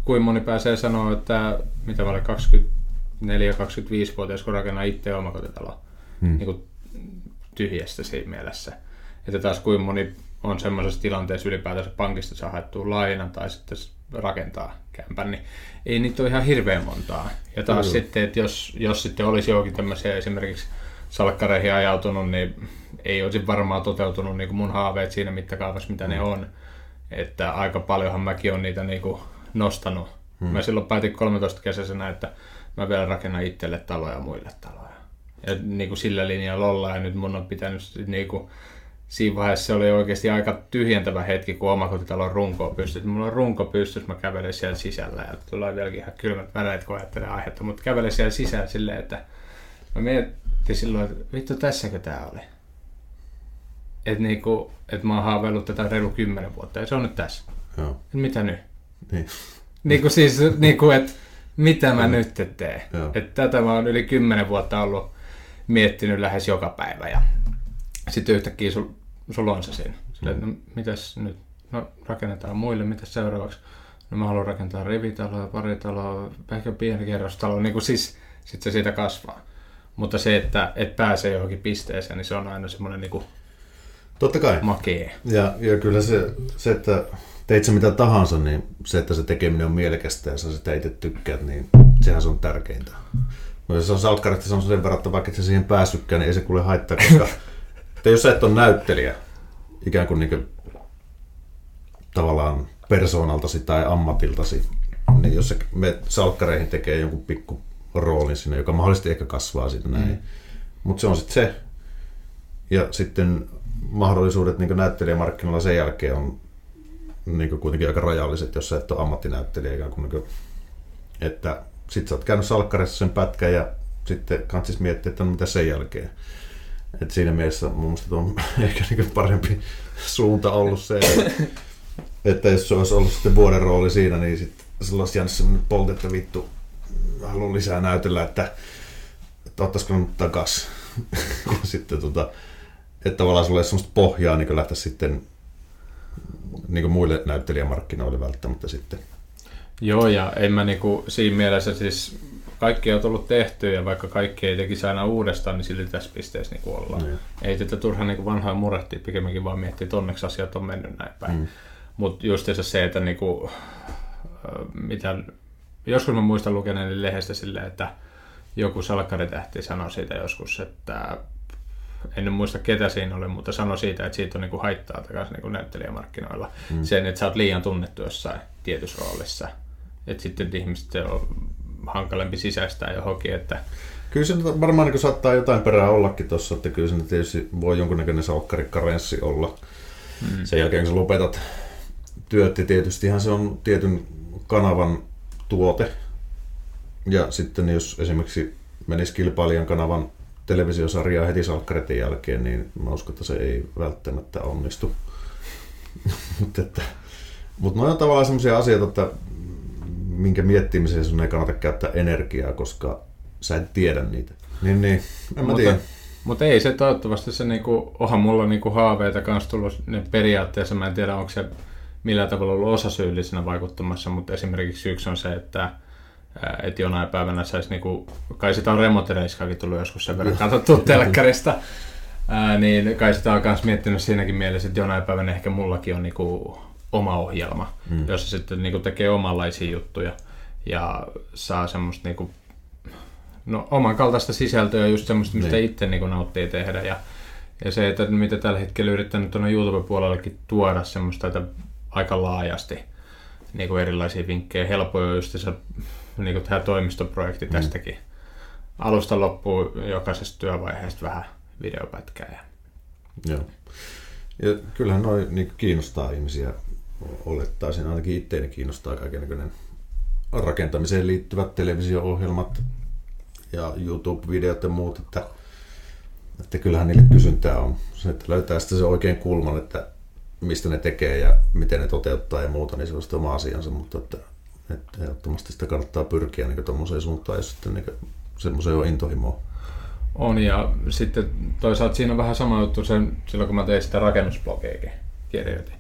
kuin moni pääsee sanoa, että mitä vai 24-25-vuotias, kun rakennaa itse omakotitalo Hmm. niin kuin tyhjästä siinä mielessä. Että taas kuin moni on semmoisessa tilanteessa ylipäätänsä pankista saa haettua lainan tai sitten rakentaa kämpän, niin ei niitä ole ihan hirveän montaa. Ja taas Joo. sitten, että jos, jos sitten olisi jokin tämmöisiä esimerkiksi salkkareihin ajautunut, niin ei olisi varmaan toteutunut niin kuin mun haaveet siinä mittakaavassa, mitä ne on. Että aika paljonhan mäkin on niitä niin kuin nostanut. Hmm. Mä silloin päätin 13 kesäisenä, että mä vielä rakennan itselle taloja ja muille taloja. Ja niin kuin sillä linjalla ollaan, ja nyt mun on pitänyt niin kuin, siinä vaiheessa se oli oikeasti aika tyhjentävä hetki, kun omakotitalon runko on pystyssä. Mulla on runko pystyssä, mä kävelen siellä sisällä ja tulee vieläkin ihan kylmät väreet, kun ajattelee aihetta, mutta kävelen siellä sisällä silleen, että mä mietin silloin, että vittu tässäkö tää oli. Että niinku, et mä oon haaveillut tätä reilu kymmenen vuotta ja se on nyt tässä. Joo. Et mitä nyt? Niin. Niinku siis, niinku, että mitä mä nyt teen. Että tätä mä oon yli kymmenen vuotta ollut miettinyt lähes joka päivä ja sitten yhtäkkiä sul, sulla on se siinä. Silleen, no mitäs nyt? No rakennetaan muille, mitäs seuraavaksi? No mä haluan rakentaa rivitaloa, paritaloa, ehkä pieni kerrostalo, niin kuin siis sit se siitä kasvaa. Mutta se, että et pääsee johonkin pisteeseen, niin se on aina semmoinen niin Totta kai. makee. Ja, ja kyllä se, se, että teit sä mitä tahansa, niin se, että se tekeminen on mielekästä ja sä sitä itse tykkäät, niin sehän se on tärkeintä. Mutta jos on salkkarista, se on sen verran, että vaikka et siihen päässytkään, niin ei se kuule haittaa, koska <laughs> että jos sä et ole näyttelijä, ikään kuin, niin kuin tavallaan persoonaltasi tai ammatiltasi, niin jos sä menet salkkareihin tekee jonkun pikku roolin sinne, joka mahdollisesti ehkä kasvaa siitä näin. Mm. Mutta se on sitten se. Ja sitten mahdollisuudet niin näyttelijämarkkinoilla sen jälkeen on niin kuitenkin aika rajalliset, jos sä et ole ammattinäyttelijä. Ikään kuin, niin kuin, että sit sä oot käynyt salkkarissa sen pätkän ja sitten kansis miettiä, että no mitä sen jälkeen. Et siinä mielessä mun mielestä on <laughs> ehkä niin parempi suunta ollut se, että, että jos se olisi ollut sitten vuoden rooli siinä, niin sitten sillä olisi jäänyt sellainen polti, että vittu, haluan lisää näytellä, että, että ottaisiko nyt takas. <laughs> sitten tota, että tavallaan sulla ei ole sellaista pohjaa niin lähteä sitten niin muille näyttelijämarkkinoille välttämättä sitten. Joo, ja en mä niinku, siinä mielessä siis kaikki on tullut tehtyä ja vaikka kaikki ei tekisi aina uudestaan, niin silti tässä pisteessä niinku ollaan. Niin. Ei tätä turha niinku vanhaa murehtia, pikemminkin vaan miettiä, että onneksi asiat on mennyt näin päin. Mm. Mutta justiinsa se, että niinku, ö, mitä, joskus mä muistan lukeneeni lehdestä silleen, että joku salkkaritähti sanoi siitä joskus, että en muista ketä siinä oli, mutta sano siitä, että siitä on niin kuin haittaa takaisin niin kuin näyttelijämarkkinoilla. Mm. Sen, että sä oot liian tunnettu jossain tietyssä roolissa. Että sitten ihmiset on hankalempi sisäistää johonkin, että Kyllä se varmaan niin saattaa jotain perää ollakin tuossa, että kyllä se tietysti voi jonkunnäköinen salkkarikarenssi olla. Mm. Sen jälkeen kun sä lopetat työtti, tietystihan se on tietyn kanavan tuote. Ja sitten jos esimerkiksi menisi kilpailijan kanavan televisiosarjaa heti salkkaretin jälkeen, niin mä uskon, että se ei välttämättä onnistu. mutta mutta noin on tavallaan sellaisia asioita, että minkä miettimiseen sun ei kannata käyttää energiaa, koska sä et tiedä niitä. Niin, niin. En mutta, tiedä. Mutta ei se toivottavasti se, niinku, onhan mulla niinku haaveita kanssa tullut ne periaatteessa, mä en tiedä onko se millä tavalla ollut osasyyllisenä vaikuttamassa, mutta esimerkiksi yksi on se, että että jonain päivänä saisi, niinku, kai sitä on remontireiskaakin tullut joskus sen verran katsottu <laughs> telkkarista, ää, niin kai sitä on myös miettinyt siinäkin mielessä, että jonain päivänä ehkä mullakin on niinku oma ohjelma, mm. jossa sitten niinku tekee omanlaisia juttuja ja saa semmoista niinku, no, oman kaltaista sisältöä, just semmoista, mistä niin. itse niinku nauttii tehdä. Ja, ja se, että mitä tällä hetkellä yrittänyt tuonne YouTube-puolellekin tuoda semmoista, että aika laajasti niin kuin erilaisia vinkkejä. Helpoja just se niin kuin tämä toimistoprojekti mm. tästäkin. Alusta loppuun jokaisesta työvaiheesta vähän videopätkää. Joo. Ja kyllähän noin niin kiinnostaa ihmisiä olettaisin, ainakin itteeni kiinnostaa kaikenlainen rakentamiseen liittyvät televisio-ohjelmat ja YouTube-videot ja muut, että, että kyllähän niille kysyntää on. Se, että löytää sitten se oikein kulman, että mistä ne tekee ja miten ne toteuttaa ja muuta, niin se on sitten oma asiansa, mutta että, että ehdottomasti sitä kannattaa pyrkiä niin tuommoiseen suuntaan, jos sitten niin semmoiseen on intohimoa. On ja sitten toisaalta siinä on vähän sama juttu sen, silloin kun mä tein sitä rakennusblogeakin, kirjoitin.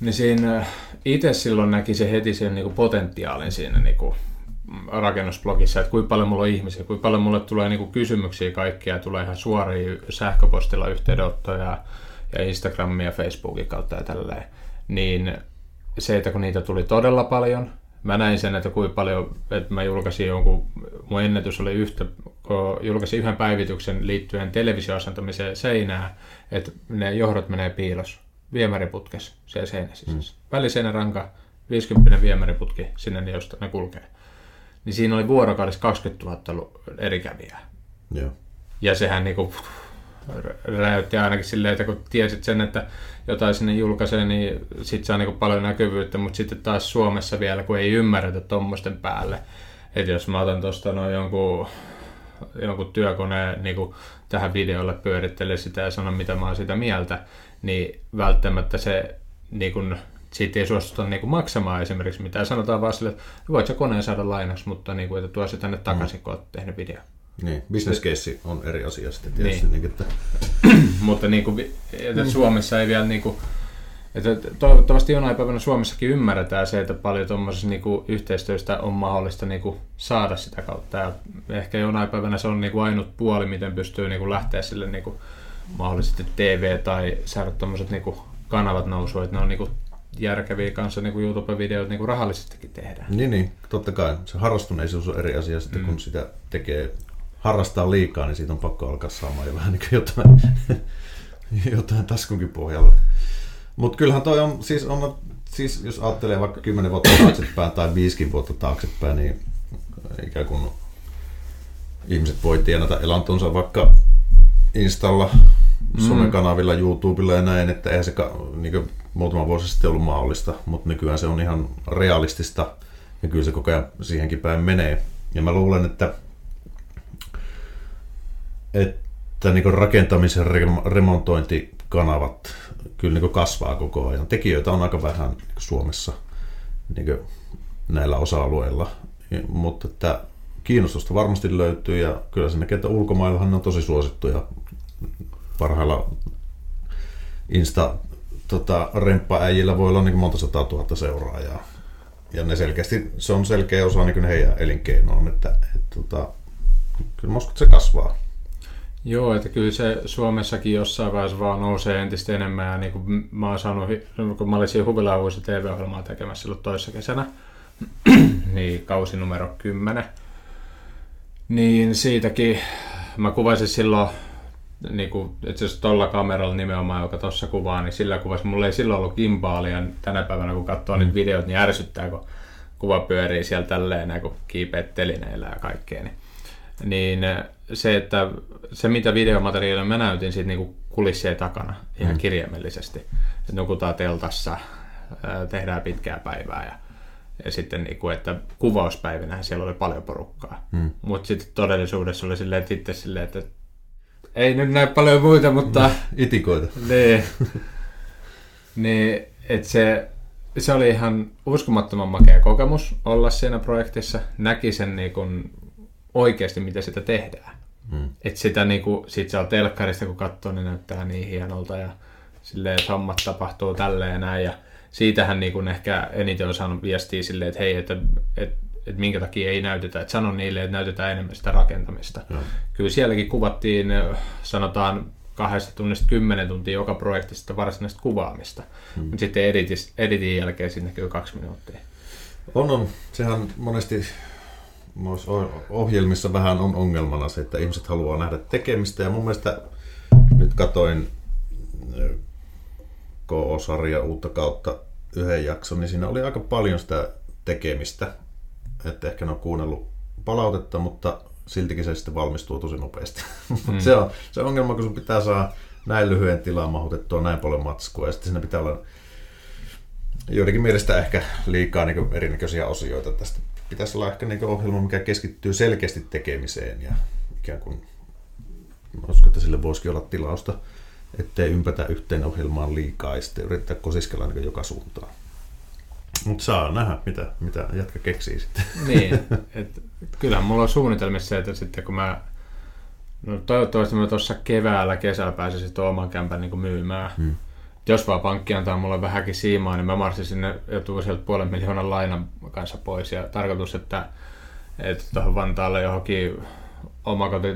Niin siinä itse silloin näki se heti sen niin potentiaalin siinä niin kuin rakennusblogissa, että kuinka paljon mulla on ihmisiä, kuinka paljon mulle tulee niin kuin kysymyksiä kaikkia, tulee ihan suoria sähköpostilla yhteydenottoja, ja Instagramin ja Facebookin kautta ja tälleen, niin se, että kun niitä tuli todella paljon, mä näin sen, että kuinka paljon, että mä julkaisin jonkun, mun ennätys oli yhtä, kun julkaisin yhden päivityksen liittyen televisioasentamiseen seinään, että ne johdot menee piilos viemäriputkes siellä seinässä. Mm. Väliseinäranka, 50 viemäriputki sinne, josta ne kulkee. Niin siinä oli vuorokaudessa 20 000 eri kävijää. Joo. Ja sehän niinku, räjäytti ainakin silleen, että kun tiesit sen, että jotain sinne julkaisee, niin sit saa niin paljon näkyvyyttä, mutta sitten taas Suomessa vielä, kun ei ymmärretä tuommoisten päälle. Että jos mä otan tuosta noin jonkun, jonkun työkoneen niin tähän videolle pyörittele sitä ja sanon, mitä mä oon sitä mieltä, niin välttämättä se niin kun, siitä ei suostuta niin kuin maksamaan esimerkiksi mitään. Sanotaan vaan sille, että voit sä koneen saada lainaksi, mutta niin kuin, että tuo se tänne takaisin, mm. kun oot tehnyt video. Niin, business case on eri asia sitten tietysti. Niin. Niin, että... <clears throat> Mutta niin kuin, että mm. Suomessa ei vielä niin kuin, että toivottavasti jonain päivänä Suomessakin ymmärretään se, että paljon tuommoisessa niin yhteistyöstä on mahdollista niin kuin saada sitä kautta. Ja ehkä jonain päivänä se on niin kuin ainut puoli, miten pystyy niin kuin lähteä sille niin kuin mahdollisesti TV- tai saada tuommoiset niin kanavat nousuun, että ne on niin kuin järkeviä kanssa niin kuin YouTube-videot niin rahallisestikin tehdään. Niin, niin, totta kai. Se harrastuneisuus on eri asia sitten, mm. kun sitä tekee harrastaa liikaa, niin siitä on pakko alkaa saamaan jo vähän niin jotain, <laughs> jotain taskunkin pohjalle. Mutta kyllähän toi on, siis, on, siis jos ajattelee vaikka 10 vuotta taaksepäin tai 5 vuotta taaksepäin, niin ikään kuin ihmiset voi tienata elantonsa vaikka Installa, mm. kanavilla, YouTubella ja näin, että eihän se niin kuin muutama vuosi sitten ollut mahdollista, mutta nykyään se on ihan realistista ja kyllä se koko ajan siihenkin päin menee. Ja mä luulen, että että niin rakentamisen remontointikanavat kyllä niin kasvaa koko ajan. Tekijöitä on aika vähän Suomessa niin näillä osa-alueilla, mutta että kiinnostusta varmasti löytyy ja kyllä näkee, että ulkomaillahan ne on tosi suosittuja parhailla Insta tota, remppaäijillä voi olla niin monta sataa tuhatta seuraajaa. Ja ne selkeästi, se on selkeä osa niin heidän elinkeinoon, että, että, tota, kyllä että se kasvaa. Joo, että kyllä se Suomessakin jossain vaiheessa vaan nousee entistä enemmän. Ja niin kuin mä oon saanut, kun mä olin siinä Huvilauhuissa TV-ohjelmaa tekemässä silloin toissa kesänä, <clears throat> niin kausi numero 10, niin siitäkin mä kuvasin silloin niin kuin, itse asiassa tuolla kameralla nimenomaan, joka tuossa kuvaa, niin sillä kuvassa mulla ei silloin ollut gimbaalia. Tänä päivänä kun katsoo mm. niitä videot, niin ärsyttää, kun kuva pyörii siellä tälleen, näin, kun kiipeät telineillä ja kaikkea. Niin, niin se, että se mitä videomateriaalia mä näytin siitä niin kulissien takana ihan mm. kirjaimellisesti. Että nukutaan teltassa, tehdään pitkää päivää ja, ja sitten niin kuin, että kuvauspäivinä siellä oli paljon porukkaa. Mm. Mutta sitten todellisuudessa oli silleen, että itse silleen, että ei nyt näe paljon muita, mutta... <laughs> Itikoita. niin, niin että se, se oli ihan uskomattoman makea kokemus olla siinä projektissa. Näki sen niin kuin oikeasti, mitä sitä tehdään. Mm. Että sitä niin kuin, sit siellä telkkarista kun katsoo, niin näyttää niin hienolta ja silleen, hommat tapahtuu tälleen ja näin. Ja siitähän niin kuin ehkä eniten on saanut viestiä silleen, että hei, että, että että minkä takia ei näytetä, että sano niille, että näytetään enemmän sitä rakentamista. Joo. Kyllä sielläkin kuvattiin, sanotaan kahdesta tunnista kymmenen tuntia joka projektista varsinaista kuvaamista, hmm. mutta sitten editis, editin jälkeen sinne kyllä kaksi minuuttia. On, on. Sehän monesti ohjelmissa vähän on ongelmana se, että ihmiset haluaa nähdä tekemistä ja mun mielestä nyt katoin KO-sarja uutta kautta yhden jakson, niin siinä oli aika paljon sitä tekemistä että ehkä ne on kuunnellut palautetta, mutta siltikin se sitten valmistuu tosi nopeasti. <laughs> Mm. se, on, se on ongelma, kun sun pitää saa näin lyhyen tilaan mahutettua näin paljon matskua, ja sitten siinä pitää olla joidenkin mielestä ehkä liikaa niin erinäköisiä osioita. Tästä pitäisi olla ehkä niin ohjelma, mikä keskittyy selkeästi tekemiseen, ja ikään kuin, uskon, että sille voisikin olla tilausta, ettei ympätä yhteen ohjelmaan liikaa, ja sitten yrittää kosiskella niin joka suuntaan. Mutta saa nähdä, mitä, mitä jatka keksii sitten. Niin, <laughs> et, kyllähän mulla on suunnitelmissa että sitten kun mä, no toivottavasti mä tuossa keväällä, kesällä pääsisin tuon oman kämpän niin myymään. Hmm. Jos vaan pankki antaa mulle vähänkin siimaa, niin mä marssin sinne joutuu sieltä puolen miljoonan lainan kanssa pois. Ja tarkoitus, että, että tuohon Vantaalle johonkin omakoti,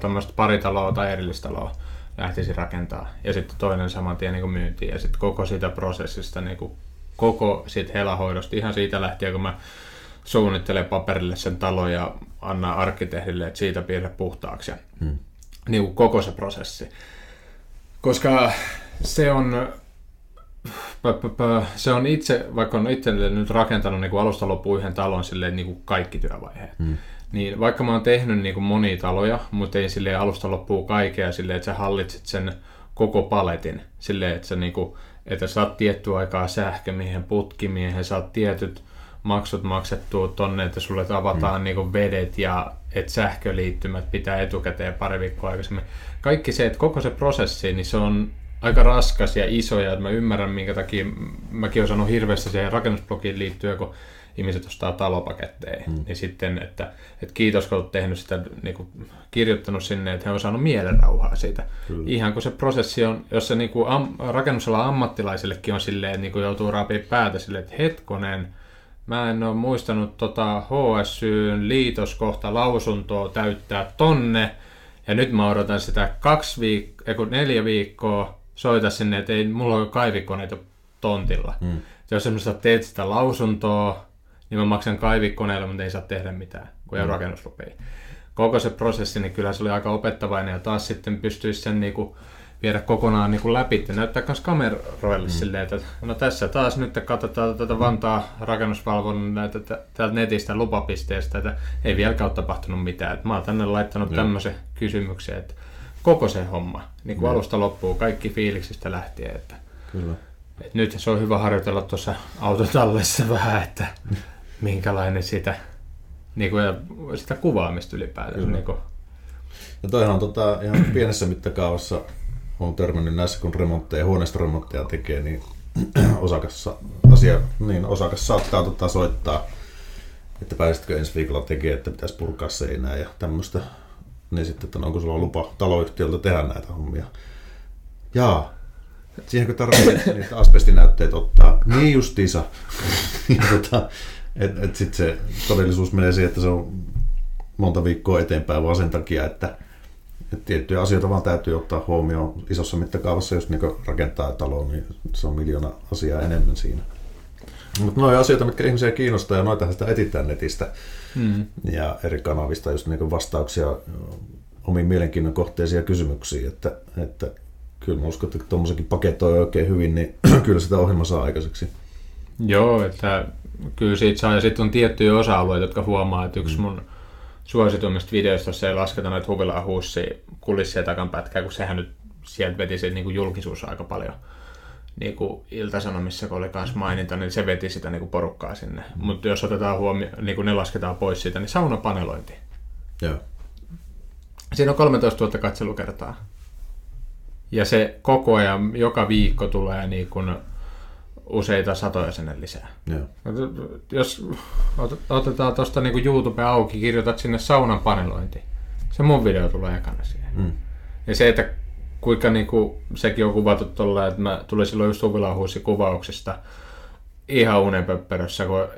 tämmöistä paritaloa tai erillistaloa lähtisi rakentaa. Ja sitten toinen saman tien niin myyntiin. Ja sitten koko sitä prosessista, niin kuin koko siitä helahoidosta, ihan siitä lähtien, kun mä suunnittelen paperille sen talon ja annan arkkitehdille, että siitä piirrä puhtaaksi. Hmm. niin kuin koko se prosessi. Koska se on, se on itse, vaikka on itse nyt rakentanut niin kuin alusta loppuun yhden talon silleen, niin kuin kaikki työvaiheet. Hmm niin vaikka mä oon tehnyt niin kuin monia taloja, mutta ei sille alusta loppuu kaikkea silleen, että sä hallitset sen koko paletin. Silleen, että sä, niin kuin, että saat tiettyä aikaa sähkömiehen, putkimiehen, saat tietyt maksut maksettua tonne, että sulle avataan mm. niin vedet ja että sähköliittymät pitää etukäteen pari viikkoa aikaisemmin. Kaikki se, että koko se prosessi, niin se on aika raskas ja iso ja mä ymmärrän minkä takia mäkin olen sanonut hirveästi siihen rakennusblogiin liittyen, kun ihmiset ostaa talopaketteja, mm. niin sitten, että, että kiitos kun olet tehnyt sitä, niin kuin, kirjoittanut sinne, että he on saanut mielenrauhaa siitä. Kyllä. Ihan kun se prosessi on, jos se niin kuin am, rakennusalan ammattilaisillekin on silleen, että niin kuin joutuu raapia päätä silleen, että hetkonen, mä en ole muistanut tota HSYn liitoskohta lausuntoa täyttää tonne, ja nyt mä odotan sitä kaksi viikkoa, neljä viikkoa, soita sinne, että ei mulla ole kaivikkoneita tontilla. Mm. Jos semmoista teet sitä lausuntoa, niin mä maksan kaivikkoneella, mutta ei saa tehdä mitään, kun ei mm. rakennuslupia. Koko se prosessi, niin kyllä se oli aika opettavainen ja taas sitten pystyisi sen niin kuin viedä kokonaan niin kuin läpi ja näyttää myös kameroille mm. silleen, että no tässä taas nyt katsotaan tätä Vantaa rakennusvalvonnan näitä täältä netistä lupapisteestä, että ei vieläkään ole tapahtunut mitään. Että mä oon tänne laittanut tämmöisen kysymyksen, että koko se homma, niin kuin mm. alusta loppuu, kaikki fiiliksistä lähtien, että Kyllä. Et nyt se on hyvä harjoitella tuossa autotallessa vähän, että <laughs> minkälainen sitä, niin kuin, ja sitä kuvaamista ylipäätään. Niin kuin. Ja toihan on tota, ihan <clears throat> pienessä mittakaavassa on törmännyt näissä, kun remontteja, huoneistoremontteja tekee, niin <clears throat> osakassa, asia, niin osakas saattaa tota, soittaa, että pääsitkö ensi viikolla tekemään, että pitäisi purkaa seinää ja tämmöistä. Niin sitten, että onko sulla lupa taloyhtiöltä tehdä näitä hommia. Jaa, Siihenkö tarvitsee niitä asbestinäytteet ottaa? Niin justiinsa. <laughs> ja tota, et, et sit se todellisuus menee siihen, että se on monta viikkoa eteenpäin vaan sen takia, että, että tiettyjä asioita vaan täytyy ottaa huomioon isossa mittakaavassa, jos niin rakentaa taloa, niin se on miljoona asiaa enemmän siinä. Mutta noin asioita, mitkä ihmisiä kiinnostaa, ja noita sitä etsitään netistä mm. ja eri kanavista, just niin vastauksia omiin mielenkiinnon kohteisia kysymyksiä, että, että kyllä mä uskon, että tuommoisenkin paketoi oikein hyvin, niin <clears throat> kyllä sitä ohjelma saa aikaiseksi. Joo, että kyllä siitä saa, ja sitten on tiettyjä osa-alueita, jotka huomaa, että yksi mm. mun suosituimmista videoista, se ei lasketa näitä huvilaa huussia kulissia takan pätkää, kun sehän nyt sieltä veti se niin kuin julkisuus aika paljon niin kuin Ilta-Sanomissa, kun oli kanssa maininta, niin se veti sitä niin kuin porukkaa sinne. Mm. Mutta jos otetaan huomioon, niin kuin ne lasketaan pois siitä, niin saunapanelointi. Joo. Siinä on 13 000 katselukertaa. Ja se koko ajan, joka viikko tulee niin kuin useita satoja sinne lisää. Joo. Jos otetaan tuosta niin YouTube auki, kirjoitat sinne saunan panelointi. Se mun video tulee ekana siihen. Mm. Ja se, että kuinka niin kuin, sekin on kuvattu tuolla, että mä tulin silloin just Suvilahuussi kuvauksesta ihan unenpöppärössä, kun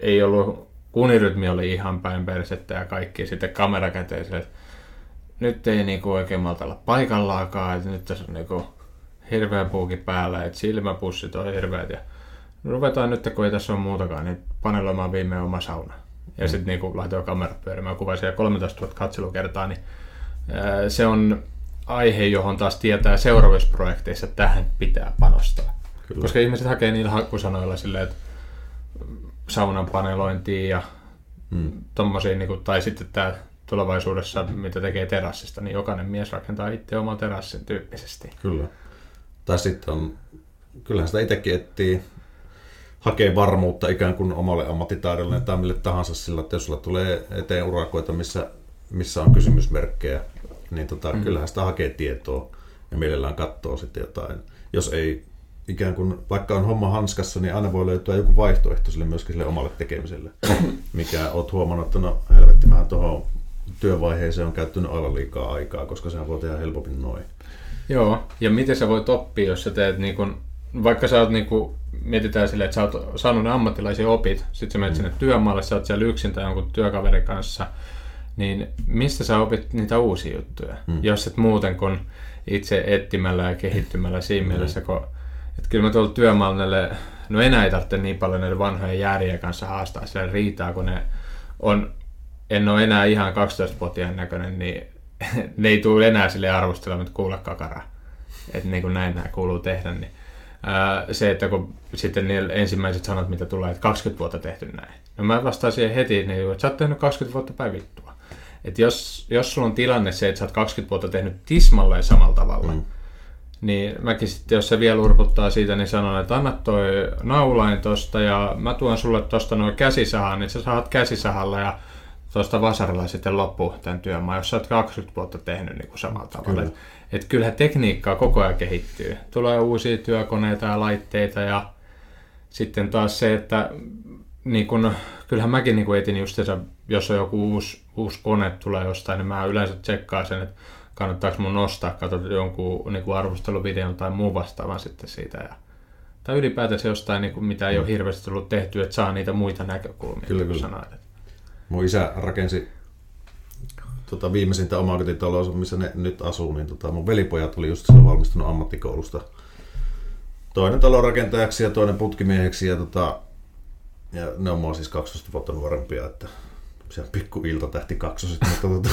ei ollut, kunirytmi oli ihan päin persettä ja kaikki, sitten kamera käteen, että nyt ei niinku oikein malta olla paikallaakaan, että nyt tässä on niinku hirveä puuki päällä, että silmäpussit on hirveät ja ruvetaan nyt, kun ei tässä ole muutakaan, niin paneloimaan viimein oma sauna. Ja mm. sitten niinku laitoin kamerat pyörimään, kuvasin 13 000 katselukertaa, niin ää, se on aihe, johon taas tietää seuraavissa projekteissa, että tähän pitää panostaa. Kyllä. Koska ihmiset hakee niillä hakkusanoilla silleen, että saunan panelointiin ja mm. tommosia, niin kuin, tai sitten tämä tulevaisuudessa, mitä tekee terassista, niin jokainen mies rakentaa itse oman terassin tyyppisesti. Kyllä. Tai sitten on, kyllähän sitä itsekin etsii, hakee varmuutta ikään kuin omalle ammattitaidolle tai mille tahansa sillä, että jos sulla tulee eteen urakoita, missä, missä on kysymysmerkkejä, niin tota, mm. kyllähän sitä hakee tietoa ja mielellään katsoo sitten jotain. Jos ei ikään kuin, vaikka on homma hanskassa, niin aina voi löytyä joku vaihtoehto sille myöskin sille omalle tekemiselle. Mikä oot huomannut, että no helvetti, mä tuohon työvaiheeseen on käyttänyt aivan liikaa aikaa, koska sehän voi tehdä helpommin noin. Joo, ja miten sä voit oppia, jos sä teet niin kun, vaikka sä oot niin kun, mietitään silleen, että sä oot saanut ne ammattilaisia opit, sit sä menet mm. sinne työmaalle, sä oot siellä yksin tai jonkun työkaverin kanssa, niin mistä sä opit niitä uusia juttuja, mm. jos et muuten kuin itse etsimällä ja kehittymällä siinä mm. mielessä, kun että kyllä mä tuolla työmaalla no enää ei tarvitse niin paljon näiden vanhojen järjen kanssa haastaa, siellä riitaa, kun ne on en ole enää ihan 12-vuotiaan näköinen, niin <laughs> ne ei tule enää sille arvostelemaan, että kuule kakara. Että niin kuin näin nämä kuuluu tehdä. Niin, ää, se, että kun sitten ne ensimmäiset sanat, mitä tulee, että 20 vuotta tehty näin. No mä vastaan siihen heti, niin, että sä oot tehnyt 20 vuotta päivittua. Että jos, jos sulla on tilanne se, että sä oot 20 vuotta tehnyt tismalleen samalla tavalla, mm. niin mäkin sitten, jos se vielä urputtaa siitä, niin sanon, että anna toi naulain tosta ja mä tuon sulle tosta noin käsisahan, niin sä saat käsisahalla ja tuosta vasarilla sitten loppu tämän työmaan, jos sä oot 20 vuotta tehnyt niin kuin samalla tavalla. Kyllä. Et, kyllähän tekniikkaa koko ajan kehittyy. Tulee uusia työkoneita ja laitteita ja sitten taas se, että niin kun, kyllähän mäkin niin etin just se, jos on joku uusi, uusi kone tulee jostain, niin mä yleensä tsekkaan sen, että kannattaako mun nostaa, katsoa jonkun niin kuin arvosteluvideon tai muun vastaavan sitten siitä. Ja, tai ylipäätänsä jostain, niin kuin, mitä ei ole hirveästi tullut tehty, että saa niitä muita näkökulmia. Kyllä, niin kyllä. Sanoit. Mun isä rakensi tota, viimeisintä omakotitaloa, missä ne nyt asuu, niin tota, mun velipojat oli just silloin valmistunut ammattikoulusta. Toinen talorakentajaksi ja toinen putkimieheksi ja, tota, ja ne on mua siis 12 vuotta nuorempia, että se on pikku tähti kaksoset, <laughs> mutta tota,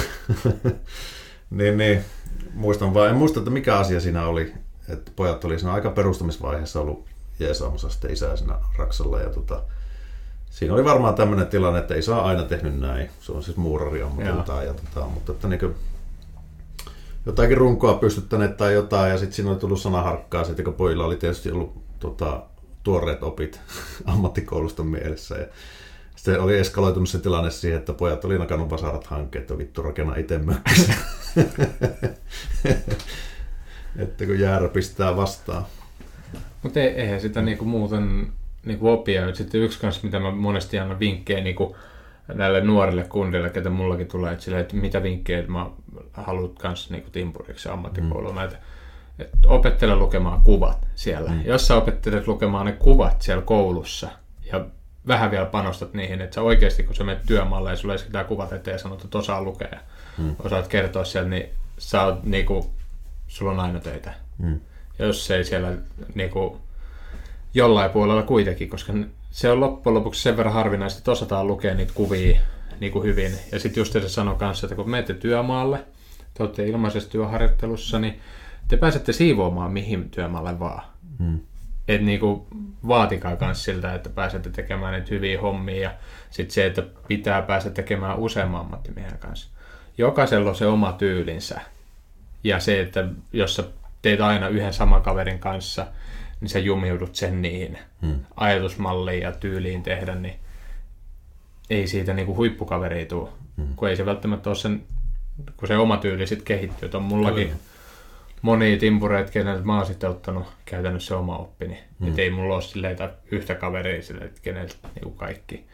niin, niin, muistan vaan, en muista, että mikä asia siinä oli, että pojat oli siinä aika perustamisvaiheessa ollut jeesaamassa sitten isää siinä Raksalla ja tota, siinä oli varmaan tämmöinen tilanne, että ei saa aina tehnyt näin. Se on siis muurari ammatiltaan. Ja, tota, mutta että niin jotakin runkoa pystyttäneet tai jotain, ja sitten siinä oli tullut sanaharkkaa, sitten kun pojilla oli tietysti ollut tota, tuoreet opit <laughs> ammattikoulusta mielessä. Ja sitten oli eskaloitunut se tilanne siihen, että pojat oli nakannut vasarat hankkeet, että vittu rakenna itse mökkissä. <laughs> että kun jäärä pistää vastaan. Mutta eihän sitä niinku muuten niin kuin oppia. Sitten yksi kanssa, mitä mä monesti annan vinkkejä niin kuin näille nuorille kundille, ketä mullakin tulee, että, sille, että mitä vinkkejä mä haluat kanssa niin kuin timpuriksi ammattikouluun. Mm. Että, että opettele lukemaan kuvat siellä. Mm. Jos sä opettelet lukemaan ne kuvat siellä koulussa ja vähän vielä panostat niihin, että sä oikeasti kun sä menet työmaalle ja sulle esitetään kuvat eteen ja sanot, että osaa lukea, mm. osaat kertoa siellä, niin sä oot, niin kuin, sulla on aina töitä. Mm. Ja jos ei siellä niin kuin, jollain puolella kuitenkin, koska se on loppujen lopuksi sen verran harvinaista, että osataan lukea niitä kuvia niin kuin hyvin. Ja sitten just se sanoi kanssa, että kun menette työmaalle, te olette ilmaisessa työharjoittelussa, niin te pääsette siivoamaan mihin työmaalle vaan. Mm. Et niinku vaatikaa myös siltä, että pääsette tekemään niitä hyviä hommia ja sitten se, että pitää päästä tekemään useamman ammattimiehen kanssa. Jokaisella on se oma tyylinsä. Ja se, että jos sä teet aina yhden saman kaverin kanssa, niin sä jumiudut sen niihin Mm. ajatusmalliin ja tyyliin tehdä, niin ei siitä niinku huippukaveria tule. Mm. Kun ei se välttämättä ole sen, kun se oma tyyli sitten kehittyy. Et on mullakin Kyllä. monia timpureita, keneltä mä oon sitten ottanut käytännössä se oma oppini. Mm. Mm. Et ei mulla ole silleen yhtä kaveria silleen, että keneltä niinku kaikki.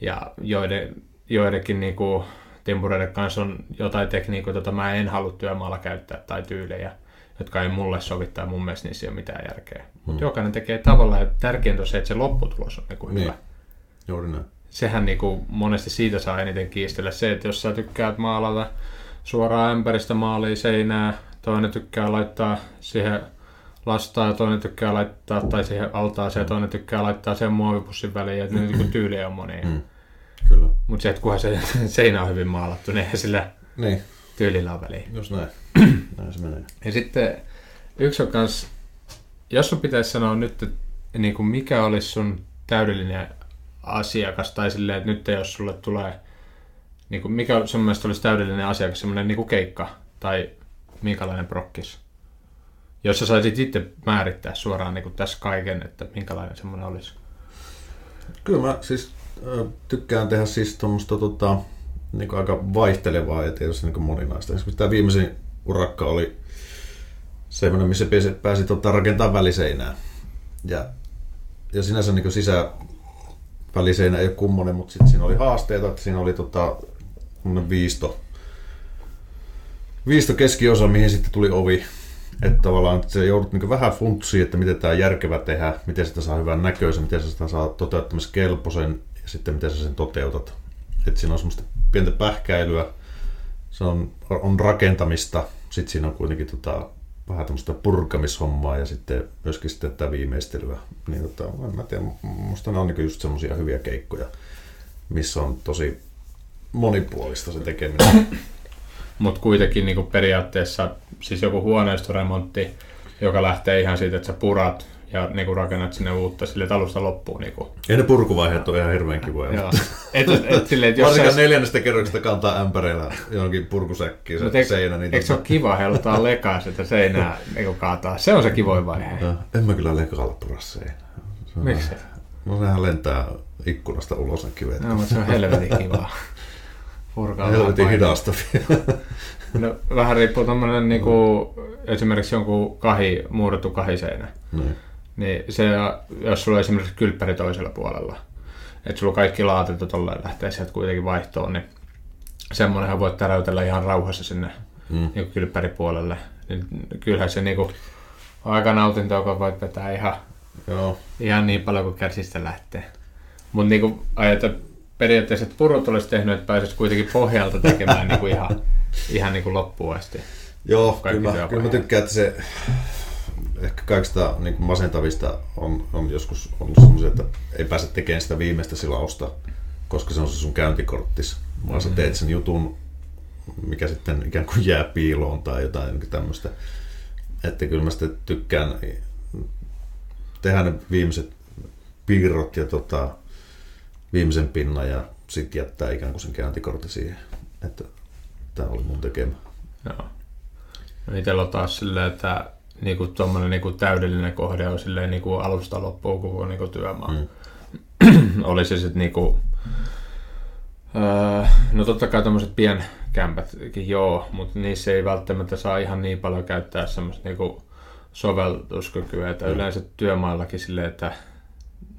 Ja joiden, joidenkin niinku timpureiden kanssa on jotain tekniikoita, joita mä en halua työmaalla käyttää tai tyylejä, jotka ei mulle sovi tai mun mielestä niissä ei ole mitään järkeä. Mutta jokainen tekee tavalla ja tärkeintä on se, että se lopputulos on niinku Niin. hyvä. Juuri näin. Sehän niinku monesti siitä saa eniten kiistellä se, että jos sä tykkäät maalata suoraan ämpäristä maaliin seinää, toinen tykkää laittaa siihen lastaa ja toinen tykkää laittaa tai siihen altaaseen ja toinen tykkää laittaa sen muovipussin väliin, että niinku tyyliä on monia. Mm. Kyllä. Mutta se, että kunhan se <laughs> seinä on hyvin maalattu, niin eihän sillä Niin, tyylillä on väliä. just näin. <clears throat> näin se menee. Ja sitten yksi on kans, jos sun pitäisi sanoa nyt, että niin kuin mikä olisi sun täydellinen asiakas, tai silleen, että nyt jos sulle tulee, niin kuin mikä sun mielestä olisi täydellinen asiakas, semmoinen niin kuin keikka, tai minkälainen prokkis? Jos sä saisit itse määrittää suoraan niin kuin tässä kaiken, että minkälainen semmoinen olisi. Kyllä mä siis ö, tykkään tehdä siis tuommoista tota, niin aika vaihtelevaa ja tietysti niin moninaista. Esimerkiksi tämä viimeisin urakka oli semmoinen, missä pääsi, pääsi tota, rakentamaan väliseinää. Ja, ja sinänsä niin sisä väliseinä ei ole kummonen, mutta sitten siinä oli haasteita, että siinä oli tota, viisto, viisto keskiosa, mihin sitten tuli ovi. Että tavallaan että se joudut niin vähän funtsiin, että miten tämä järkevä tehdä, miten sitä saa hyvän näköisen, miten sitä saa toteuttamiskelpoisen ja sitten miten sä sen toteutat. Että siinä on semmoista pientä pähkäilyä, se on, on rakentamista, sitten siinä on kuitenkin tota, vähän tämmöistä purkamishommaa ja sitten myöskin sitten tätä viimeistelyä. Niin tota, en mä tiedä, musta ne on niin just semmoisia hyviä keikkoja, missä on tosi monipuolista se tekeminen. Mutta kuitenkin niin kuin periaatteessa siis joku huoneistoremontti, joka lähtee ihan siitä, että sä purat ja niin kuin rakennat sinne uutta sille että alusta loppuun. Niin kuin. Ei ne purkuvaiheet ole ihan hirveän kivoja. Joo. Et, et, <laughs> silleen, että jos Varsinkaan neljännestä kerroksesta kantaa ämpäreillä johonkin purkusäkkiin se eikö, seinä. Niin eikö se ole kiva heilutaan lekaa sitä seinää niin kuin kaataa? Se on se kivoin vaihe. Ja, en mä kyllä lekalla pura seinää. Se on Miksi? No sehän lentää ikkunasta ulos ne kivet. No, mutta se on helvetin kivaa. Purkaa vähän Helvetin hidasta No, vähän riippuu tommonen niinku, esimerkiksi jonkun kahi, muurattu kahiseinä. niin. Niin se, jos sulla on esimerkiksi kylppäri toisella puolella, että sulla kaikki laatit tolleen lähtee sieltä kuitenkin vaihtoon, niin semmonenhan voit täräytellä ihan rauhassa sinne Mm. niin kylppäripuolelle. Niin kyllähän se niinku, on aika nautintoa, kun voit vetää ihan, Joo. ihan niin paljon kuin kärsistä lähtee. Mutta niinku, ajata periaatteessa, että purut olisi tehnyt, että pääsisi kuitenkin pohjalta tekemään niinku ihan, ihan niinku loppuun asti. Joo, Kaikki kyllä, mä, kyllä mä tykkään, että se ehkä kaikista niin kuin masentavista on, on joskus ollut semmoisia, että ei pääse tekemään sitä viimeistä silausta, koska se on se sun käyntikorttis, vaan sä teet sen jutun, mikä sitten ikään kuin jää piiloon tai jotain tämmöistä. Että kyllä mä sitten tykkään tehdä ne viimeiset piirrot ja tota, viimeisen pinnan ja sitten jättää ikään kuin sen käyntikortin siihen, että tämä oli mun tekemä. Joo. No itsellä on taas silleen, että niinku tommonen niinku täydellinen kohde on silleen niinku alusta loppuun koko niinku työmaa. Mm. <clears throat> Oli se sitten niinku, öö, no totta kai tämmöiset pienkämpätkin joo, mutta niissä ei välttämättä saa ihan niin paljon käyttää semmoista niinku soveltuskykyä, että Mm. yleensä työmaallakin silleen, että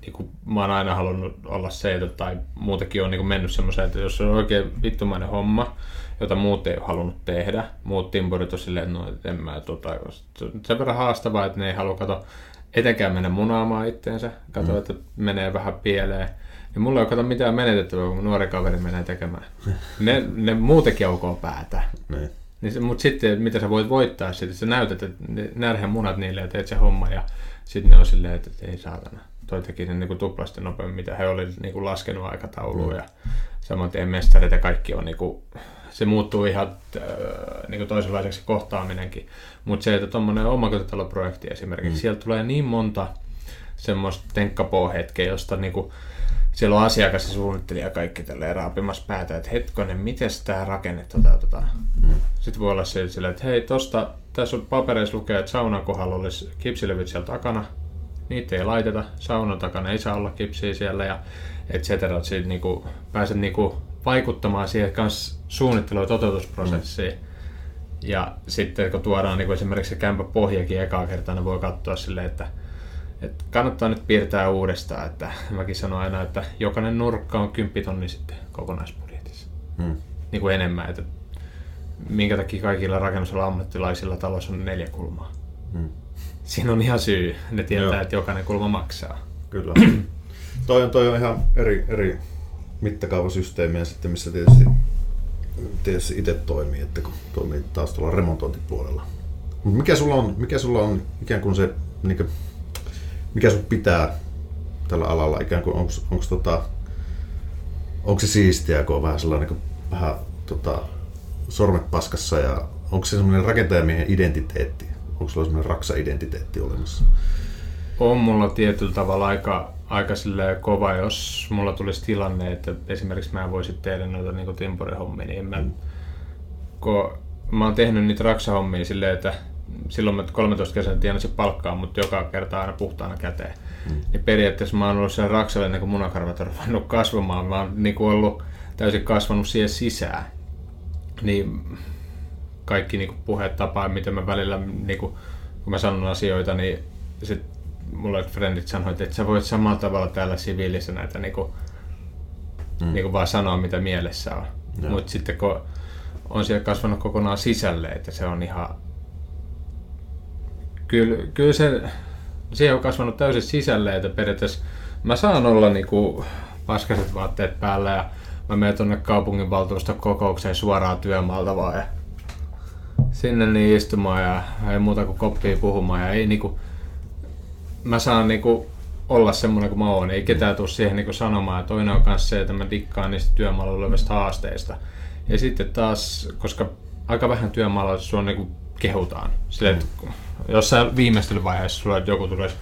niinku, mä oon aina halunnut olla se, että, tai muutenkin on niinku mennyt semmoiseen, että jos on oikein vittumainen homma, jota muut ei ole halunnut tehdä, muut timpurit on silleen, että no, en mä tota, se on sen verran haastavaa, että ne ei halua kato etenkään mennä munaamaan itteensä, kato, mm. että menee vähän pieleen. Niin mulla ei ole mitään menetettävää, kun nuori kaveri menee tekemään. <laughs> Ne, ne muutenkin aukoo päätä. Niin. Niin, mutta sitten, mitä sä voit voittaa sitten, sä näytät, että ne- närhän munat niille ja teet se homma ja sitten ne on silleen, että ei saatana. Toi teki sen niinku tuplasti nopeammin, mitä he oli niinku laskenut aikatauluun mm. ja samoin mestarit ja kaikki on niinku se muuttuu ihan äh, niin toisenlaiseksi kohtaaminenkin. Mutta se, että tuommoinen omakotitaloprojekti esimerkiksi, mm. sieltä tulee niin monta semmoista tenkkapoo-hetkeä, josta niin kuin, siellä on asiakas ja suunnittelija kaikki tälleen raapimassa päätä, että hetkonen, miten tämä rakenne toteutetaan. Mm. Sitten voi olla sillä, että hei, tosta, tässä on papereissa lukee, että saunan kohdalla olisi kipsilevyt siellä takana, niitä ei laiteta, saunan takana ei saa olla kipsiä siellä ja et cetera, että siitä niinku, pääset niinku vaikuttamaan siihen kanssa suunnittelu- ja toteutusprosessiin. Mm. Ja sitten kun tuodaan niin esimerkiksi se kämpä pohjakin ekaa kertaa, niin voi katsoa silleen, että, että kannattaa nyt piirtää uudestaan. Että <laughs> mäkin sanon aina, että jokainen nurkka on 10 tonni sitten kokonaisbudjetissa. Mm. Niin kuin enemmän. Että minkä takia kaikilla rakennusalan ammattilaisilla talossa on neljä kulmaa. Mm. <laughs> Siinä on ihan syy. Ne tietää, Joo. että jokainen kulma maksaa. Kyllä. <clears throat> toi, on, toi on ihan eri, eri mittakaavasysteemiä sitten, missä tietysti, tietysti itse toimii, että kun toimii taas tuolla remontointipuolella. Mutta mikä sulla on, mikä sulla on ikään kuin se, niin kuin, mikä sun pitää tällä alalla, ikään kuin onko tota, onko se siistiä, kun on vähän sellainen niin vähän tota, sormet paskassa ja onko se semmoinen rakentajamiehen identiteetti? Onko sulla semmoinen raksa-identiteetti olemassa? On mulla tietyllä tavalla aika aika kova, jos mulla tulisi tilanne, että esimerkiksi mä voisin tehdä noita niin timpurihommia, niin mä, mm. kun mä oon tehnyt niitä raksahommia silleen, että silloin mä 13 kesänä tienasin palkkaa, mutta joka kerta aina puhtaana käteen. Mm. Niin periaatteessa mä oon ollut siellä raksalle niin kuin munakarvat on ruvennut kasvamaan. Mä oon niin kuin ollut täysin kasvanut siihen sisään. Niin kaikki niin kuin puheet tapaa, miten mä välillä, niin kuin, kun mä sanon asioita, niin sit mulle frendit sanoivat, että sä voit samalla tavalla täällä siviilissä näitä niinku, mm. niinku vaan sanoa, mitä mielessä on. Mutta sitten kun on siellä kasvanut kokonaan sisälle, että se on ihan... Kyllä, kyllä se, se on kasvanut täysin sisälle, että periaatteessa mä saan olla niinku paskaset vaatteet päällä ja mä menen tuonne kaupunginvaltuuston kokoukseen suoraan työmaalta vaan ja sinne niin istumaan ja ei muuta kuin koppia puhumaan ja ei niinku, mä saan niinku olla semmoinen kuin mä oon. Ei ketään tule siihen niinku sanomaan. Toinen on myös se, että mä dikkaan niistä työmaalla olevista haasteista. Ja sitten taas, koska aika vähän työmaalla sua niinku kehutaan. Silleen, että jossain viimeistelyvaiheessa sulla joku tulisi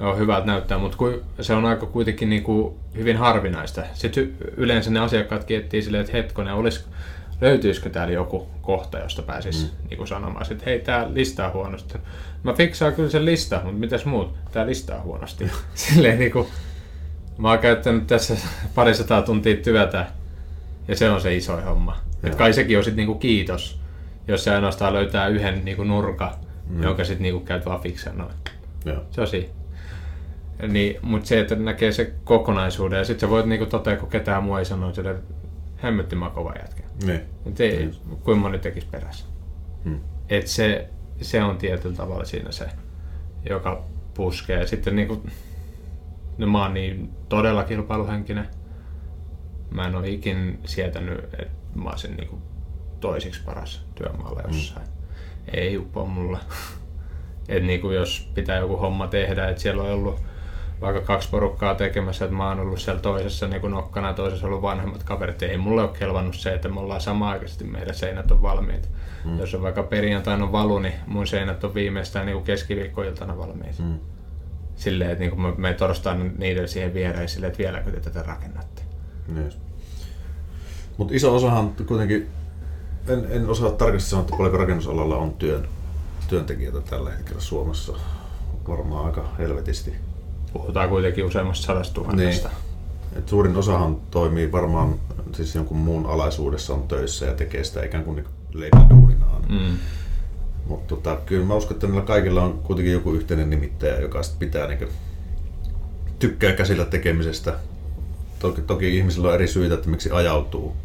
Joo, hyvältä näyttää, mutta se on aika kuitenkin niinku hyvin harvinaista. Sitten yleensä ne asiakkaat kiettii silleen, että hetkonen, olisi, löytyisikö täällä joku kohta, josta pääsisi mm. niinku sanomaan, että hei, tämä listaa huonosti. Mä fiksaan kyllä sen lista, mutta mitäs muut? Tää listaa huonosti. <laughs> Silleen niinku, mä oon käyttänyt tässä parisataa tuntia työtä ja se on se iso homma. Et kai sekin on sit niinku kiitos, jos se ainoastaan löytää yhden niinku nurka, mm. jonka sit niinku käyt vaan noin. Se on siinä. Niin, mutta se, että näkee se kokonaisuuden ja sitten sä voit niinku totea, kun ketään muu ei sano, että hemmetti mä kova jätkä. Niin. Et ei, niin. kuin moni tekisi perässä. Hmm. Et se, se on tietyllä tavalla siinä se, joka puskee. Sitten niin kuin, no mä oon niin todella kilpailuhenkinen. Mä en ole ikin sietänyt, että mä olisin niin kuin toisiksi paras työmaalla hmm. jossain. Mm. Ei uppoa mulle. <laughs> että niin kuin jos pitää joku homma tehdä, että siellä on ollut vaikka kaksi porukkaa tekemässä, että mä oon ollut siellä toisessa niin kuin nokkana ja toisessa ollut vanhemmat kaverit. Ei mulle ole kelvannut se, että me ollaan sama-aikaisesti, meidän seinät on valmiit. Mm. Jos on vaikka perjantaina valu, niin mun seinät on viimeistään niin keskiviikkoiltana valmiit. Mm. Silleen, että niin kuin me torstaina niiden siihen viereen silleen, että vieläkö te tätä rakennatte. Niin. Mutta iso osahan kuitenkin, en, en osaa tarkasti sanoa, että paljonko rakennusalalla on työn, työntekijöitä tällä hetkellä Suomessa. Varmaan aika helvetisti Puhutaan kuitenkin useammasta sadasta tuhannesta. Niin. Et suurin osahan toimii varmaan siis jonkun muun alaisuudessa on töissä ja tekee sitä ikään kuin leipäduuninaan. Mm. Mutta tota, kyllä mä uskon, että niillä kaikilla on kuitenkin joku yhteinen nimittäjä, joka sit pitää niin tykkää käsillä tekemisestä. Toki, toki ihmisillä on eri syitä, että miksi ajautuu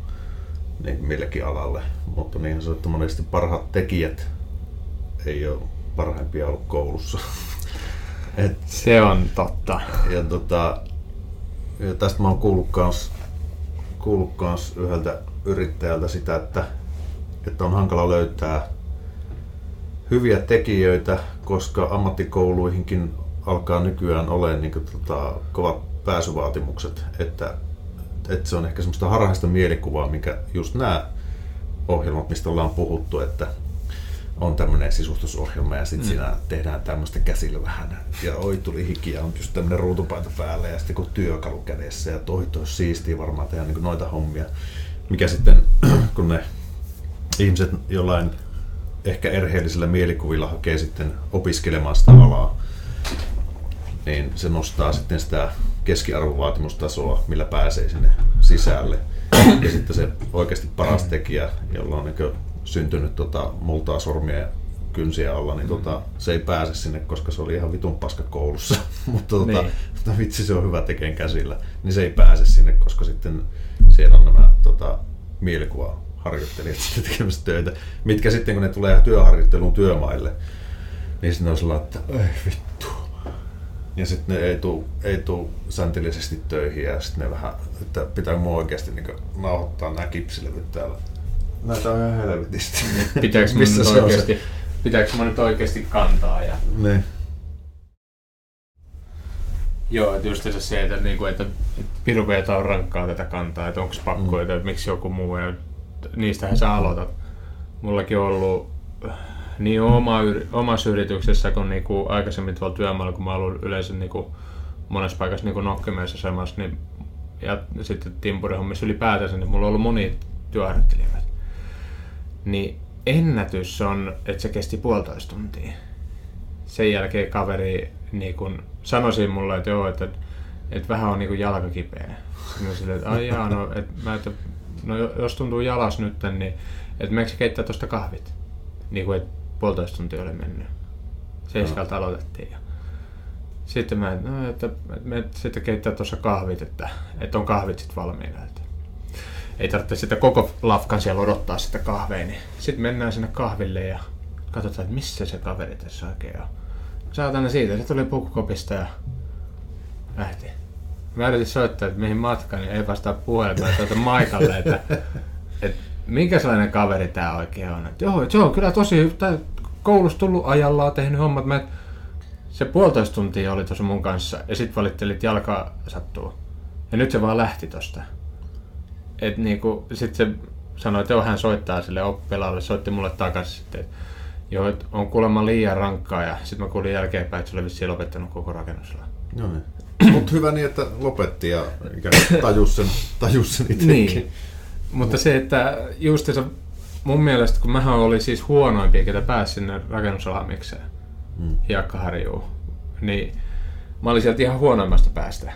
niin millekin alalle, mutta niin se, että monesti parhaat tekijät ei ole parhaimpia ollut koulussa. <laughs> Et, se on totta. Ja, tota, ja tästä mä oon kuullut kans, kuullut kans yhdeltä yrittäjältä sitä, että, että on hankala löytää hyviä tekijöitä, koska ammattikouluihinkin alkaa nykyään olemaan niin kuin, tota, kovat pääsyvaatimukset, että että se on ehkä semmoista harhaista mielikuvaa, mikä just nämä ohjelmat, mistä ollaan puhuttu, että on tämmöinen sisustusohjelma ja sitten mm. siinä tehdään tämmöistä käsillä vähän. Ja oi tuli hiki ja on just tämmöinen ruutupaita päällä ja sitten kun työkalu kädessä ja toi toi siistiä varmaan tehdä niin noita hommia. Mikä sitten, <clears throat> kun ne ihmiset jollain ehkä erheellisillä mielikuvilla hakee sitten opiskelemaan sitä alaa, niin se nostaa sitten sitä keskiarvovaatimustasoa, millä pääsee sinne sisälle. Ja sitten se oikeasti paras tekijä, jolla on niin syntynyt tota, multaa sormia ja kynsiä alla, niin tota, se ei pääse sinne, koska se oli ihan vitun paska koulussa. <laughs> mutta tota, niin. tota, vitsi se on hyvä tekeen käsillä. Niin se ei pääse sinne, koska sitten siellä on nämä tota, mielikuva harjoittelijat sitten <laughs> tekemässä töitä, mitkä sitten kun ne tulee työharjoitteluun työmaille, niin sitten on sellainen, että ei vittu. Ja sitten ne ei tule ei tuu säntillisesti töihin ja sitten ne vähän, että pitää mua oikeasti niin nauhoittaa nämä kipsilevyt täällä. Näitä on ihan helvetisti. <laughs> Pitääkö Missä nyt oikeasti, pitääkö mä nyt oikeasti kantaa? Ja... Ne. Joo, että just se, että, niinku, että, että piru on rankkaa tätä kantaa, että onko pakko, mm. että, miksi joku muu, ja niistähän sä aloitat. Mullakin on ollut niin oma, omassa yrityksessä kuin niinku aikaisemmin tuolla työmaalla, kun mä ollut yleensä niinku monessa paikassa niinku nokkimeessa semmoista, niin, ja sitten timpurihommissa ylipäätänsä, niin mulla on ollut moni työharjoittelijoita. Niin ennätys on, että se kesti puolitoista tuntia. Sen jälkeen kaveri niin kun sanoisin mulle, että joo, että, että vähän on niin kuin jalka kipeä. Sitten sille, että ai jaa, no, että mä, että, no jos tuntuu jalas nyt, niin että meneekö keittää tuosta kahvit? Niin kuin, että puolitoista tuntia oli mennyt. Seiskalta no. aloitettiin. Ja sitten mä, no, että, että me sitten keittää tuossa kahvit, että, että on kahvit sitten valmiina. Että ei tarvitse sitä koko lafkan siellä odottaa sitä kahvea, niin sitten mennään sinne kahville ja katsotaan, että missä se kaveri tässä oikein on. Saatana siitä, se tuli pukukopista ja lähti. Mä yritin soittaa, että mihin matkaan, niin ei vastaa puhelimeen, että Maikalle, että, että minkä sellainen kaveri tämä oikein on. Että joo, se on kyllä tosi hyvä. Koulussa tullut ajallaan, tehnyt hommat. Mä, se puolitoista tuntia oli tuossa mun kanssa ja sitten valittelit jalkaa sattuu. Ja nyt se vaan lähti tosta. Et niinku, sit se sanoi, että joo, hän soittaa sille oppilaalle, soitti mulle takaisin sitten, että joo, että on kuulemma liian rankkaa ja sitten mä kuulin jälkeenpäin, että se oli vissiin lopettanut koko rakennusala. No niin. Mutta hyvä niin, että lopetti ja tajus sen, tajus sen itsekin. Niin. Mutta se, että just se, mun mielestä, kun mähän oli siis huonoimpia, ketä pääsi sinne rakennusalamikseen, mm. hiekkaharjuun, niin mä olin sieltä ihan huonoimmasta päästä.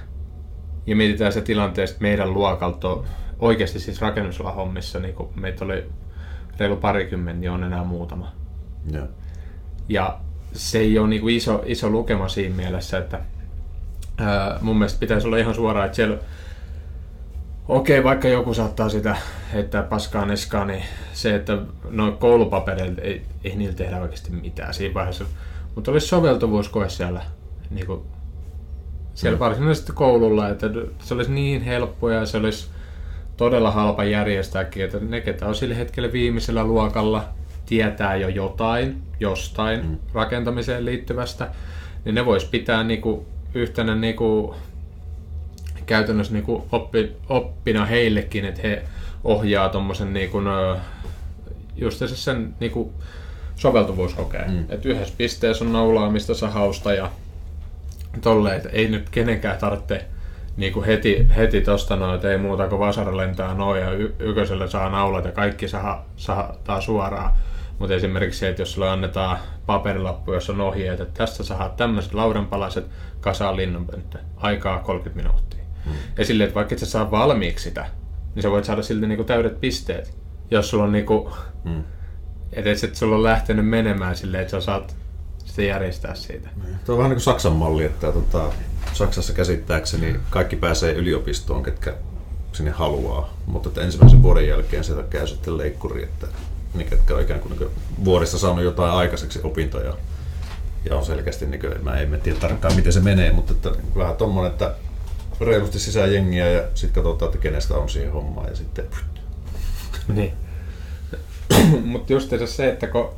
Ja mietitään se tilanteesta, meidän luokalta oikeasti siis rakennusalahommissa, niin kun meitä oli reilu parikymmentä, niin on enää muutama. Ja, ja se ei ole niin kuin iso, iso lukema siinä mielessä, että ää, mun mielestä pitäisi olla ihan suoraan, että siellä Okei, vaikka joku saattaa sitä heittää paskaa niskaan, niin se, että noin koulupapereilla ei, ei niillä tehdä oikeasti mitään siinä vaiheessa. Mutta olisi soveltuvuuskoe siellä, niin kuin, siellä mm. varsinaisesti koululla, että se olisi niin helppoa ja se olisi todella halpa järjestääkin, että ne, ketä on sillä hetkellä viimeisellä luokalla, tietää jo jotain, jostain mm. rakentamiseen liittyvästä, niin ne vois pitää niinku yhtenä niinku käytännössä niinku oppi, oppina heillekin, että he ohjaa tuommoisen niinku, just sen niinku soveltuvuuskokeen. Mm. Että yhdessä pisteessä on naulaamista, sahausta ja tolleen, että ei nyt kenenkään tarvitse niin kuin heti, heti tosta noin, että ei muuta kuin vasara lentää noin ja y- yköisellä saa naulat ja kaikki saa, saa suoraan. Mutta esimerkiksi se, että jos sulle annetaan paperilappu, jossa on ohjeet, että tästä saa tämmöiset laudanpalaset kasaan linnunpönttö, aikaa 30 minuuttia. Hmm. Ja silleen, että vaikka et sä saa valmiiksi sitä, niin sä voit saada silti niinku täydet pisteet. Jos sulla on niinku, hmm. edes että sulla on lähtenyt menemään silleen, että sä saat sitten järjestää siitä. Niin. Tuo on vähän niin kuin Saksan malli, että tota, Saksassa käsittääkseni kaikki pääsee yliopistoon, ketkä sinne haluaa, mutta että ensimmäisen vuoden jälkeen sieltä käy sitten leikkuri, että ne, ketkä on ikään kuin, niin kuin vuodesta saanut jotain aikaiseksi opintoja ja on selkeästi, niin kuin, mä en tiedä tarkkaan miten se menee, mutta että, vähän tuommoinen, että reilusti sisään jengiä ja sitten katsotaan, että kenestä on siihen hommaan ja sitten... Niin. <clears throat> mutta just se, että kun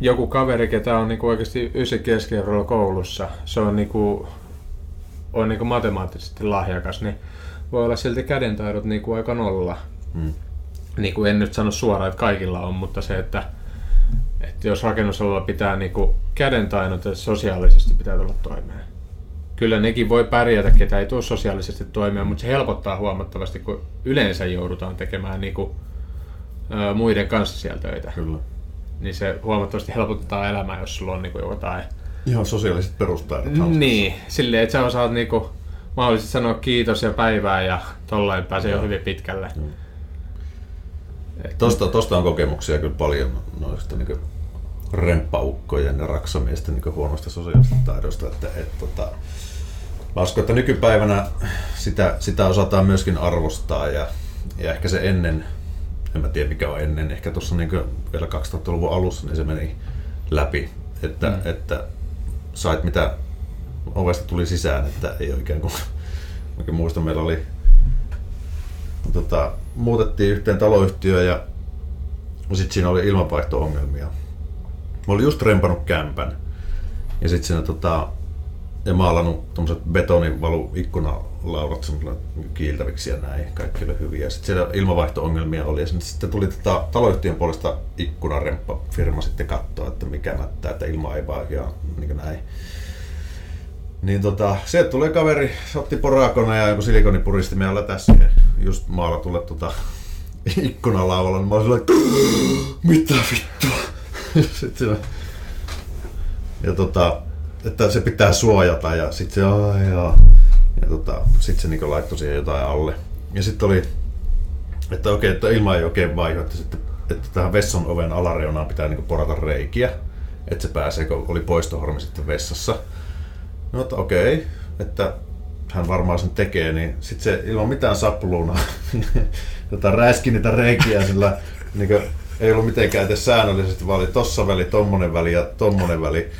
joku kaveri, ketä on niinku oikeasti ysi keskiarvolla koulussa, se on, niinku, on niinku matemaattisesti lahjakas, niin voi olla silti kädentaidot niin kuin aika nolla. Mm. Niin kuin en nyt sano suoraan, että kaikilla on, mutta se, että, että jos rakennusalalla pitää niin kuin kädentaidot ja sosiaalisesti pitää tulla toimeen. Kyllä nekin voi pärjätä, ketä ei tule sosiaalisesti toimeen, mutta se helpottaa huomattavasti, kun yleensä joudutaan tekemään niin kuin, ö, muiden kanssa siellä töitä. Kyllä. Niin se huomattavasti helpottaa elämää, jos sulla on niin kuin jotain Ihan sosiaaliset perustaidot. niin, silleen, että sä osaat niinku mahdollisesti sanoa kiitos ja päivää ja tollain pääsee jo hyvin pitkälle. Joo. Et- Tosta, tosta on kokemuksia kyllä paljon noista niin remppaukkojen ja raksamiesten niin huonoista sosiaalisista taidoista. Että, et, tota, mä uskon, että nykypäivänä sitä, sitä osataan myöskin arvostaa ja, ja ehkä se ennen, en mä tiedä mikä on ennen, ehkä tuossa niin vielä 2000-luvun alussa niin se meni läpi, että, mm. että sait mitä ovesta tuli sisään, että ei ole ikään kuin, mäkin muistan meillä oli tota, muutettiin yhteen taloyhtiöön ja sitten siinä oli ilmanvaihto-ongelmia. Mä olin just rempannut kämpän ja sitten siinä tota, ja maalannut tommoset betonivalu ikkunalaudat semmoisella kiiltäviksi ja näin, kaikki oli hyviä. Sitten siellä ilmavaihto-ongelmia oli ja sitten tuli tota, taloyhtiön puolesta ikkunaremppa firma sitten katsoa, että mikä mättää, että ilma ei vaan ja niin näin. Niin tota, sieltä tulee kaveri, se otti porakona ja joku silikonipuristimen alla tässä just maalatulle tota <laughs> ikkunalaudalla, niin mä olin mitä vittua? <laughs> Sitten ja tota, että se pitää suojata ja sitten se, ai jaa. Ja tota, sitten se niinku laittoi siihen jotain alle. Ja sitten oli, että okei, että ilma ei oikein vaihdu, että, sitten, että tähän vessan oven alareunaan pitää niinku porata reikiä, että se pääsee, kun oli poistohormi sitten vessassa. No, että okei, että hän varmaan sen tekee, niin sitten se ilman mitään sapluunaa <laughs> tota, räiski niitä reikiä sillä niin kuin, ei ollut mitenkään edes säännöllisesti, vaan oli tossa väli, tommonen väli ja tommonen väli.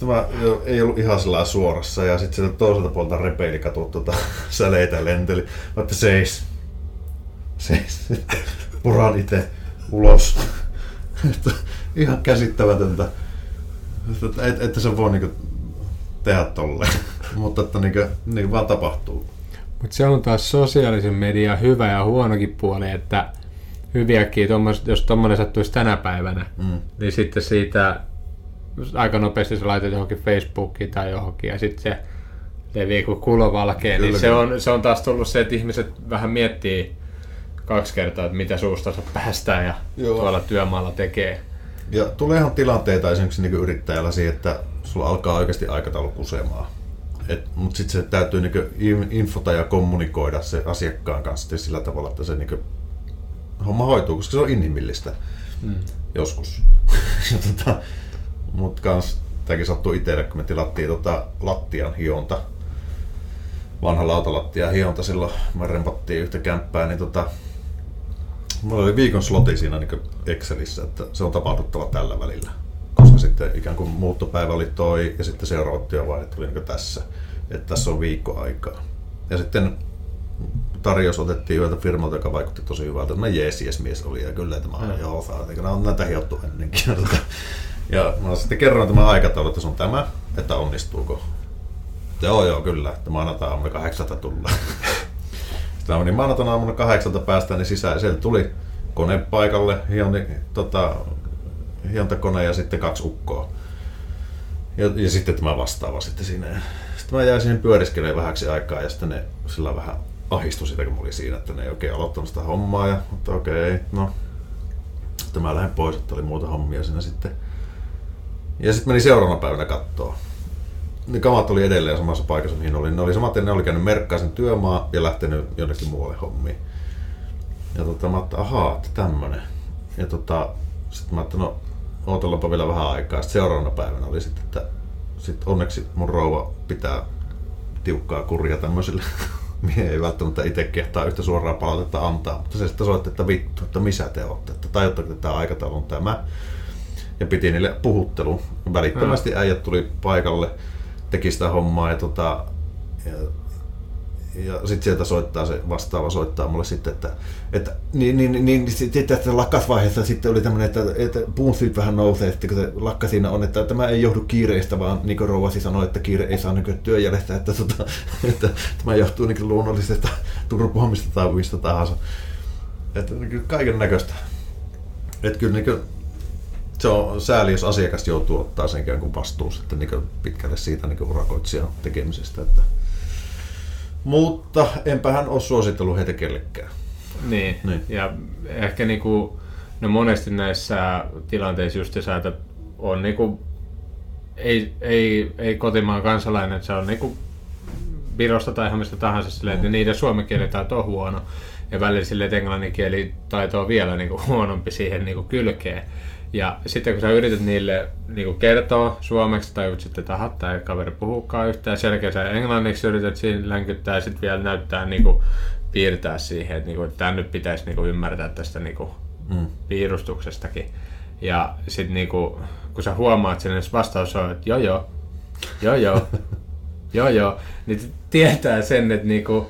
Sitten mä jo, ei ollut ihan sellainen suorassa ja sitten sieltä toiselta puolta repeili katut tota, <laughs> säleitä lenteli. Mä että seis. Seis. <laughs> Puran itse ulos. <laughs> Että ihan käsittämätöntä. Että, et, että se voi niinku tehdä tolleen. Mutta että niinku, niin vaan tapahtuu. Mutta se on taas sosiaalisen median hyvä ja huonokin puoli, että hyviäkin, tommos, jos tuommoinen sattuisi tänä päivänä, Mm. niin sitten siitä aika nopeasti sä laitat johonkin Facebookiin tai johonkin ja sitten se leviää kuin kulovalkea, niin se on, se on taas tullut se, että ihmiset vähän miettii kaksi kertaa, että mitä suustansa päästään ja Joo. tuolla työmaalla tekee. Ja tuleehan tilanteita esimerkiksi niin yrittäjällä siihen, että sulla alkaa oikeasti aikataulu kusemaan. Mutta sitten se täytyy niin infota ja kommunikoida se asiakkaan kanssa sillä tavalla, että se niin homma hoituu, koska se on inhimillistä Mm. joskus. <laughs> ja tota, Mutta kans tämäkin sattuu itselle, kun me tilattiin tota lattian hionta. Vanha lautalattia hionta silloin, me rempattiin yhtä kämppää, niin tota, Mulla oli viikon sloti siinä niin Excelissä, että se on tapahduttava tällä välillä. Koska sitten ikään kuin muuttopäivä oli toi ja sitten seuraavat työvaiheet tuli niin tässä. Että tässä on viikko aikaa. Ja sitten tarjous otettiin yhdeltä firmalta, joka vaikutti tosi hyvältä. Mä jees, jees mies oli ja kyllä tämä on Mm. joo, saa, on näitä hiottu ennenkin. <laughs> Ja mä sitten kerroin tämän aikataulun, että se on tämä, että onnistuuko. Joo, joo, kyllä, että maanantai aamulla kahdeksalta tullaan. <laughs> Sitten menin maanantaina aamuna kahdeksalta päästään niin sisään sieltä tuli kone paikalle, hioni, tota, hiontakone ja sitten kaksi ukkoa. Ja, ja sitten tämä vastaava sitten siinä. Sitten mä jäin siihen pyöriskelemään vähäksi aikaa ja sitten ne sillä vähän ahistui sitä, kun mä olin siinä, että ne ei oikein aloittanut sitä hommaa. Ja, mutta okei, no. Sitten mä lähden pois, että oli muuta hommia siinä sitten. Ja sitten meni seuraavana päivänä kattoo. Ne kamat oli edelleen samassa paikassa, mihin oli. Ne oli samat, ne oli käynyt merkkaa sen työmaa ja lähtenyt jonnekin muualle hommiin. Ja tota, mä ajattelin, ahaa, että tämmönen. Ja tota, sitten mä ajattelin, no ootellaanpa vielä vähän aikaa. Sitten seuraavana päivänä oli sitten, että sit onneksi mun rouva pitää tiukkaa kuria tämmöisille. <laughs> Mie ei välttämättä itse kehtaa yhtä suoraa palautetta antaa, mutta se sitten soitti, että vittu, että missä te olette, että tajutteko, että tämä aikataulu on tämä. Ja piti niille puhuttelu. Välittömästi äijät tuli paikalle, teki sitä hommaa ja, tota, ja, ja sitten sieltä soittaa se vastaava soittaa mulle sitten, että, että niin, niin, niin, niin sitten tässä lakkasvaiheessa sitten oli tämmöinen, että, että puun syyt vähän nousee, että kun se lakka siinä on, että tämä ei johdu kiireistä, vaan niin kuin rouvasi sanoi, että kiire ei saa niin työjäljestä, että, että, <laughs> että tämä johtuu niin luonnollisesta turpoamista tai mistä tahansa. Että niin kaiken näköistä. Että kyllä niin se on sääli, jos asiakas joutuu ottaa sen ikään kuin vastuu sitten niin kuin pitkälle siitä niin urakoitsijan tekemisestä. Että. Mutta enpähän ole suositellut heitä kellekään. Niin. niin. ja ehkä niinku, no monesti näissä tilanteissa just se, että on niinku, ei, ei, ei kotimaan kansalainen, se on niinku Virosta tai mistä tahansa silleen, että niiden suomen kieli on huono ja välillä silleen, että englannin kieli taito on vielä niinku huonompi siihen niinku kylkeen. Ja sitten kun sä yrität niille niin kertoa suomeksi tai sitten tahat tai kaveri puhukaan yhtään selkeä, sä englanniksi yrität siinä länkyttää ja sitten vielä näyttää niin kuin, piirtää siihen, että, niin kuin, että tämä nyt pitäisi niin kuin, ymmärtää tästä niin kuin, mm. piirustuksestakin. Ja sitten niin kuin, kun sä huomaat sen, että vastaus on, että joo joo, joo joo, <laughs> joo joo, niin tietää sen, että, niin kuin,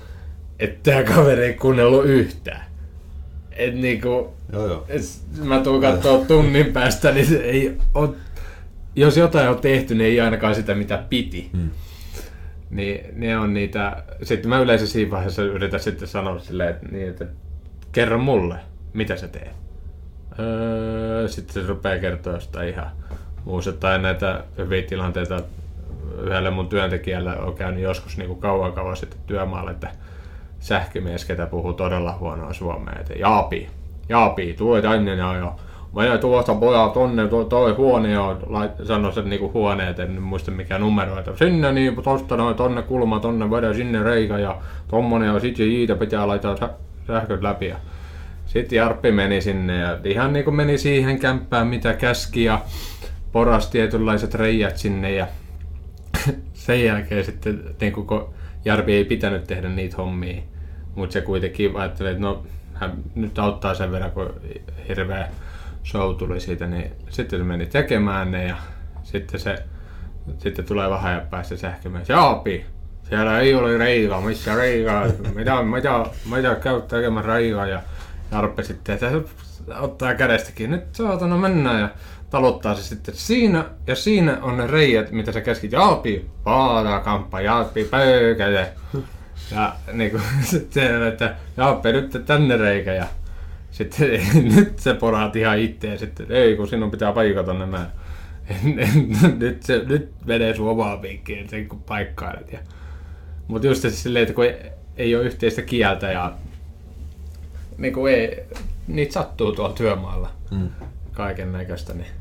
että tämä kaveri ei kuunnellut yhtään. Et niinku, joo, joo. Et mä tuun katsoa tunnin päästä, niin se ei ole, jos jotain on tehty, niin ei ainakaan sitä mitä piti. Hmm. Niin ne on niitä, sitten mä yleensä siinä vaiheessa yritän sitten sanoa silleen, että, niin, että kerro mulle, mitä sä teet. Öö, sitten se rupeaa kertoa jostain ihan muusta tai näitä hyviä tilanteita yhdelle mun työntekijälle on käynyt joskus niin kuin kauan kauan sitten työmaalle, että sähkömies, ketä puhuu todella huonoa suomea, että Jaapi, Jaapi, tuo tänne ja, Mä tuosta pojaa tonne, tuo, toi huone ja sano sen niinku huoneet, en muista mikä numero, että sinne niin tosta noin tonne kulma, tonne vedä sinne reikä ja tommonen ja sitten siitä pitää laittaa sä, sähköt läpi. Ja sitten Jarppi meni sinne ja ihan niinku meni siihen kämppään mitä käski ja poras tietynlaiset reijät sinne ja <laughs> sen jälkeen sitten niinku kun Jarpi ei pitänyt tehdä niitä hommia, mutta se kuitenkin ajattelee, että no hän nyt auttaa sen verran, kun hirveä show tuli siitä, niin sitten se meni tekemään ne ja sitten se sitten tulee vähän ja päästä sähkömies. Jaapi, siellä ei ole reikä, missä reikä, mitä, mitä, mitä käy tekemään reikä ja Jarppe sitten, että ottaa kädestäkin, nyt saatana mennä ja talottaa se sitten siinä, ja siinä on ne reijät, mitä sä käskit, Jaapi, paadakamppa, Jaapi, pöykele. <laughs> Ja <laughs> niin kuin, se, että Jaapi, nyt tänne reikä, ja sitten <laughs> nyt se poraat ihan itse, ja sitten ei, kun sinun pitää paikata nämä. nyt, se, nyt menee sun omaa piikkiin, sen kun paikkailet. Ja, mutta just se silleen, että kun ei, ei ole yhteistä kieltä ja niin kuin ei, niitä sattuu tuolla työmaalla mm. kaiken näköistä, niin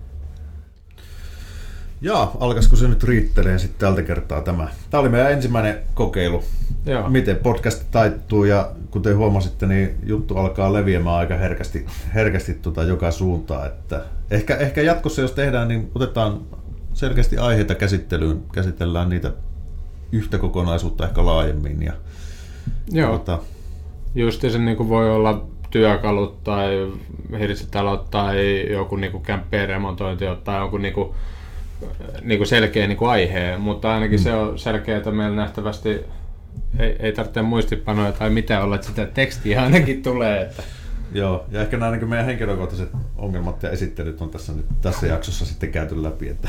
Joo, alkaisiko se nyt riittelee sitten tältä kertaa tämä. Tämä oli meidän ensimmäinen kokeilu. Joo. Miten podcast taittuu ja kuten huomasitte, niin juttu alkaa leviämään aika herkästi, herkästi tota joka suuntaan. Että ehkä, ehkä jatkossa, jos tehdään, niin otetaan selkeästi aiheita käsittelyyn, käsitellään niitä yhtä kokonaisuutta ehkä laajemmin. Ja, Joo. Tota... Just se niin voi olla työkalut tai hirsitalot tai joku niin kämppien remontointi tai joku niin kuin niin kuin selkeä niin kuin aihe, mutta ainakin mm. se on selkeä, että meillä nähtävästi ei, ei tarvitse muistipanoja tai mitä olla, että sitä tekstiä ainakin tulee. Että. Joo, ja ehkä nämä niin meidän henkilökohtaiset ongelmat ja esittelyt on tässä, nyt, tässä jaksossa sitten käyty läpi. Että.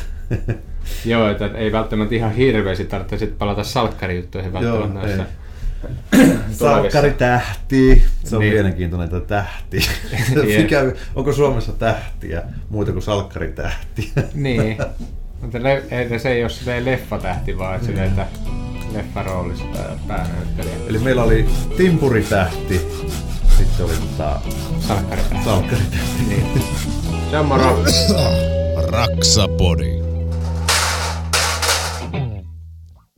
Joo, että ei välttämättä ihan hirveästi tarvitse sitten palata salkkarijuttuihin välttämättä Joo, Salkkaritähti. Se on niin. mielenkiintoinen tämä tähti. <laughs> Mikä, onko Suomessa tähtiä muuta kuin salkkaritähti? niin. Mutta le- ei, se ei ole sitä leffatähti, vaan että mm. että leffaroolissa päänäyttelijä. Eli meillä oli timpuritähti, sitten oli tota... Salkkaritähti. Salkkaritähti. Niin. Se on moro. Raksapodi.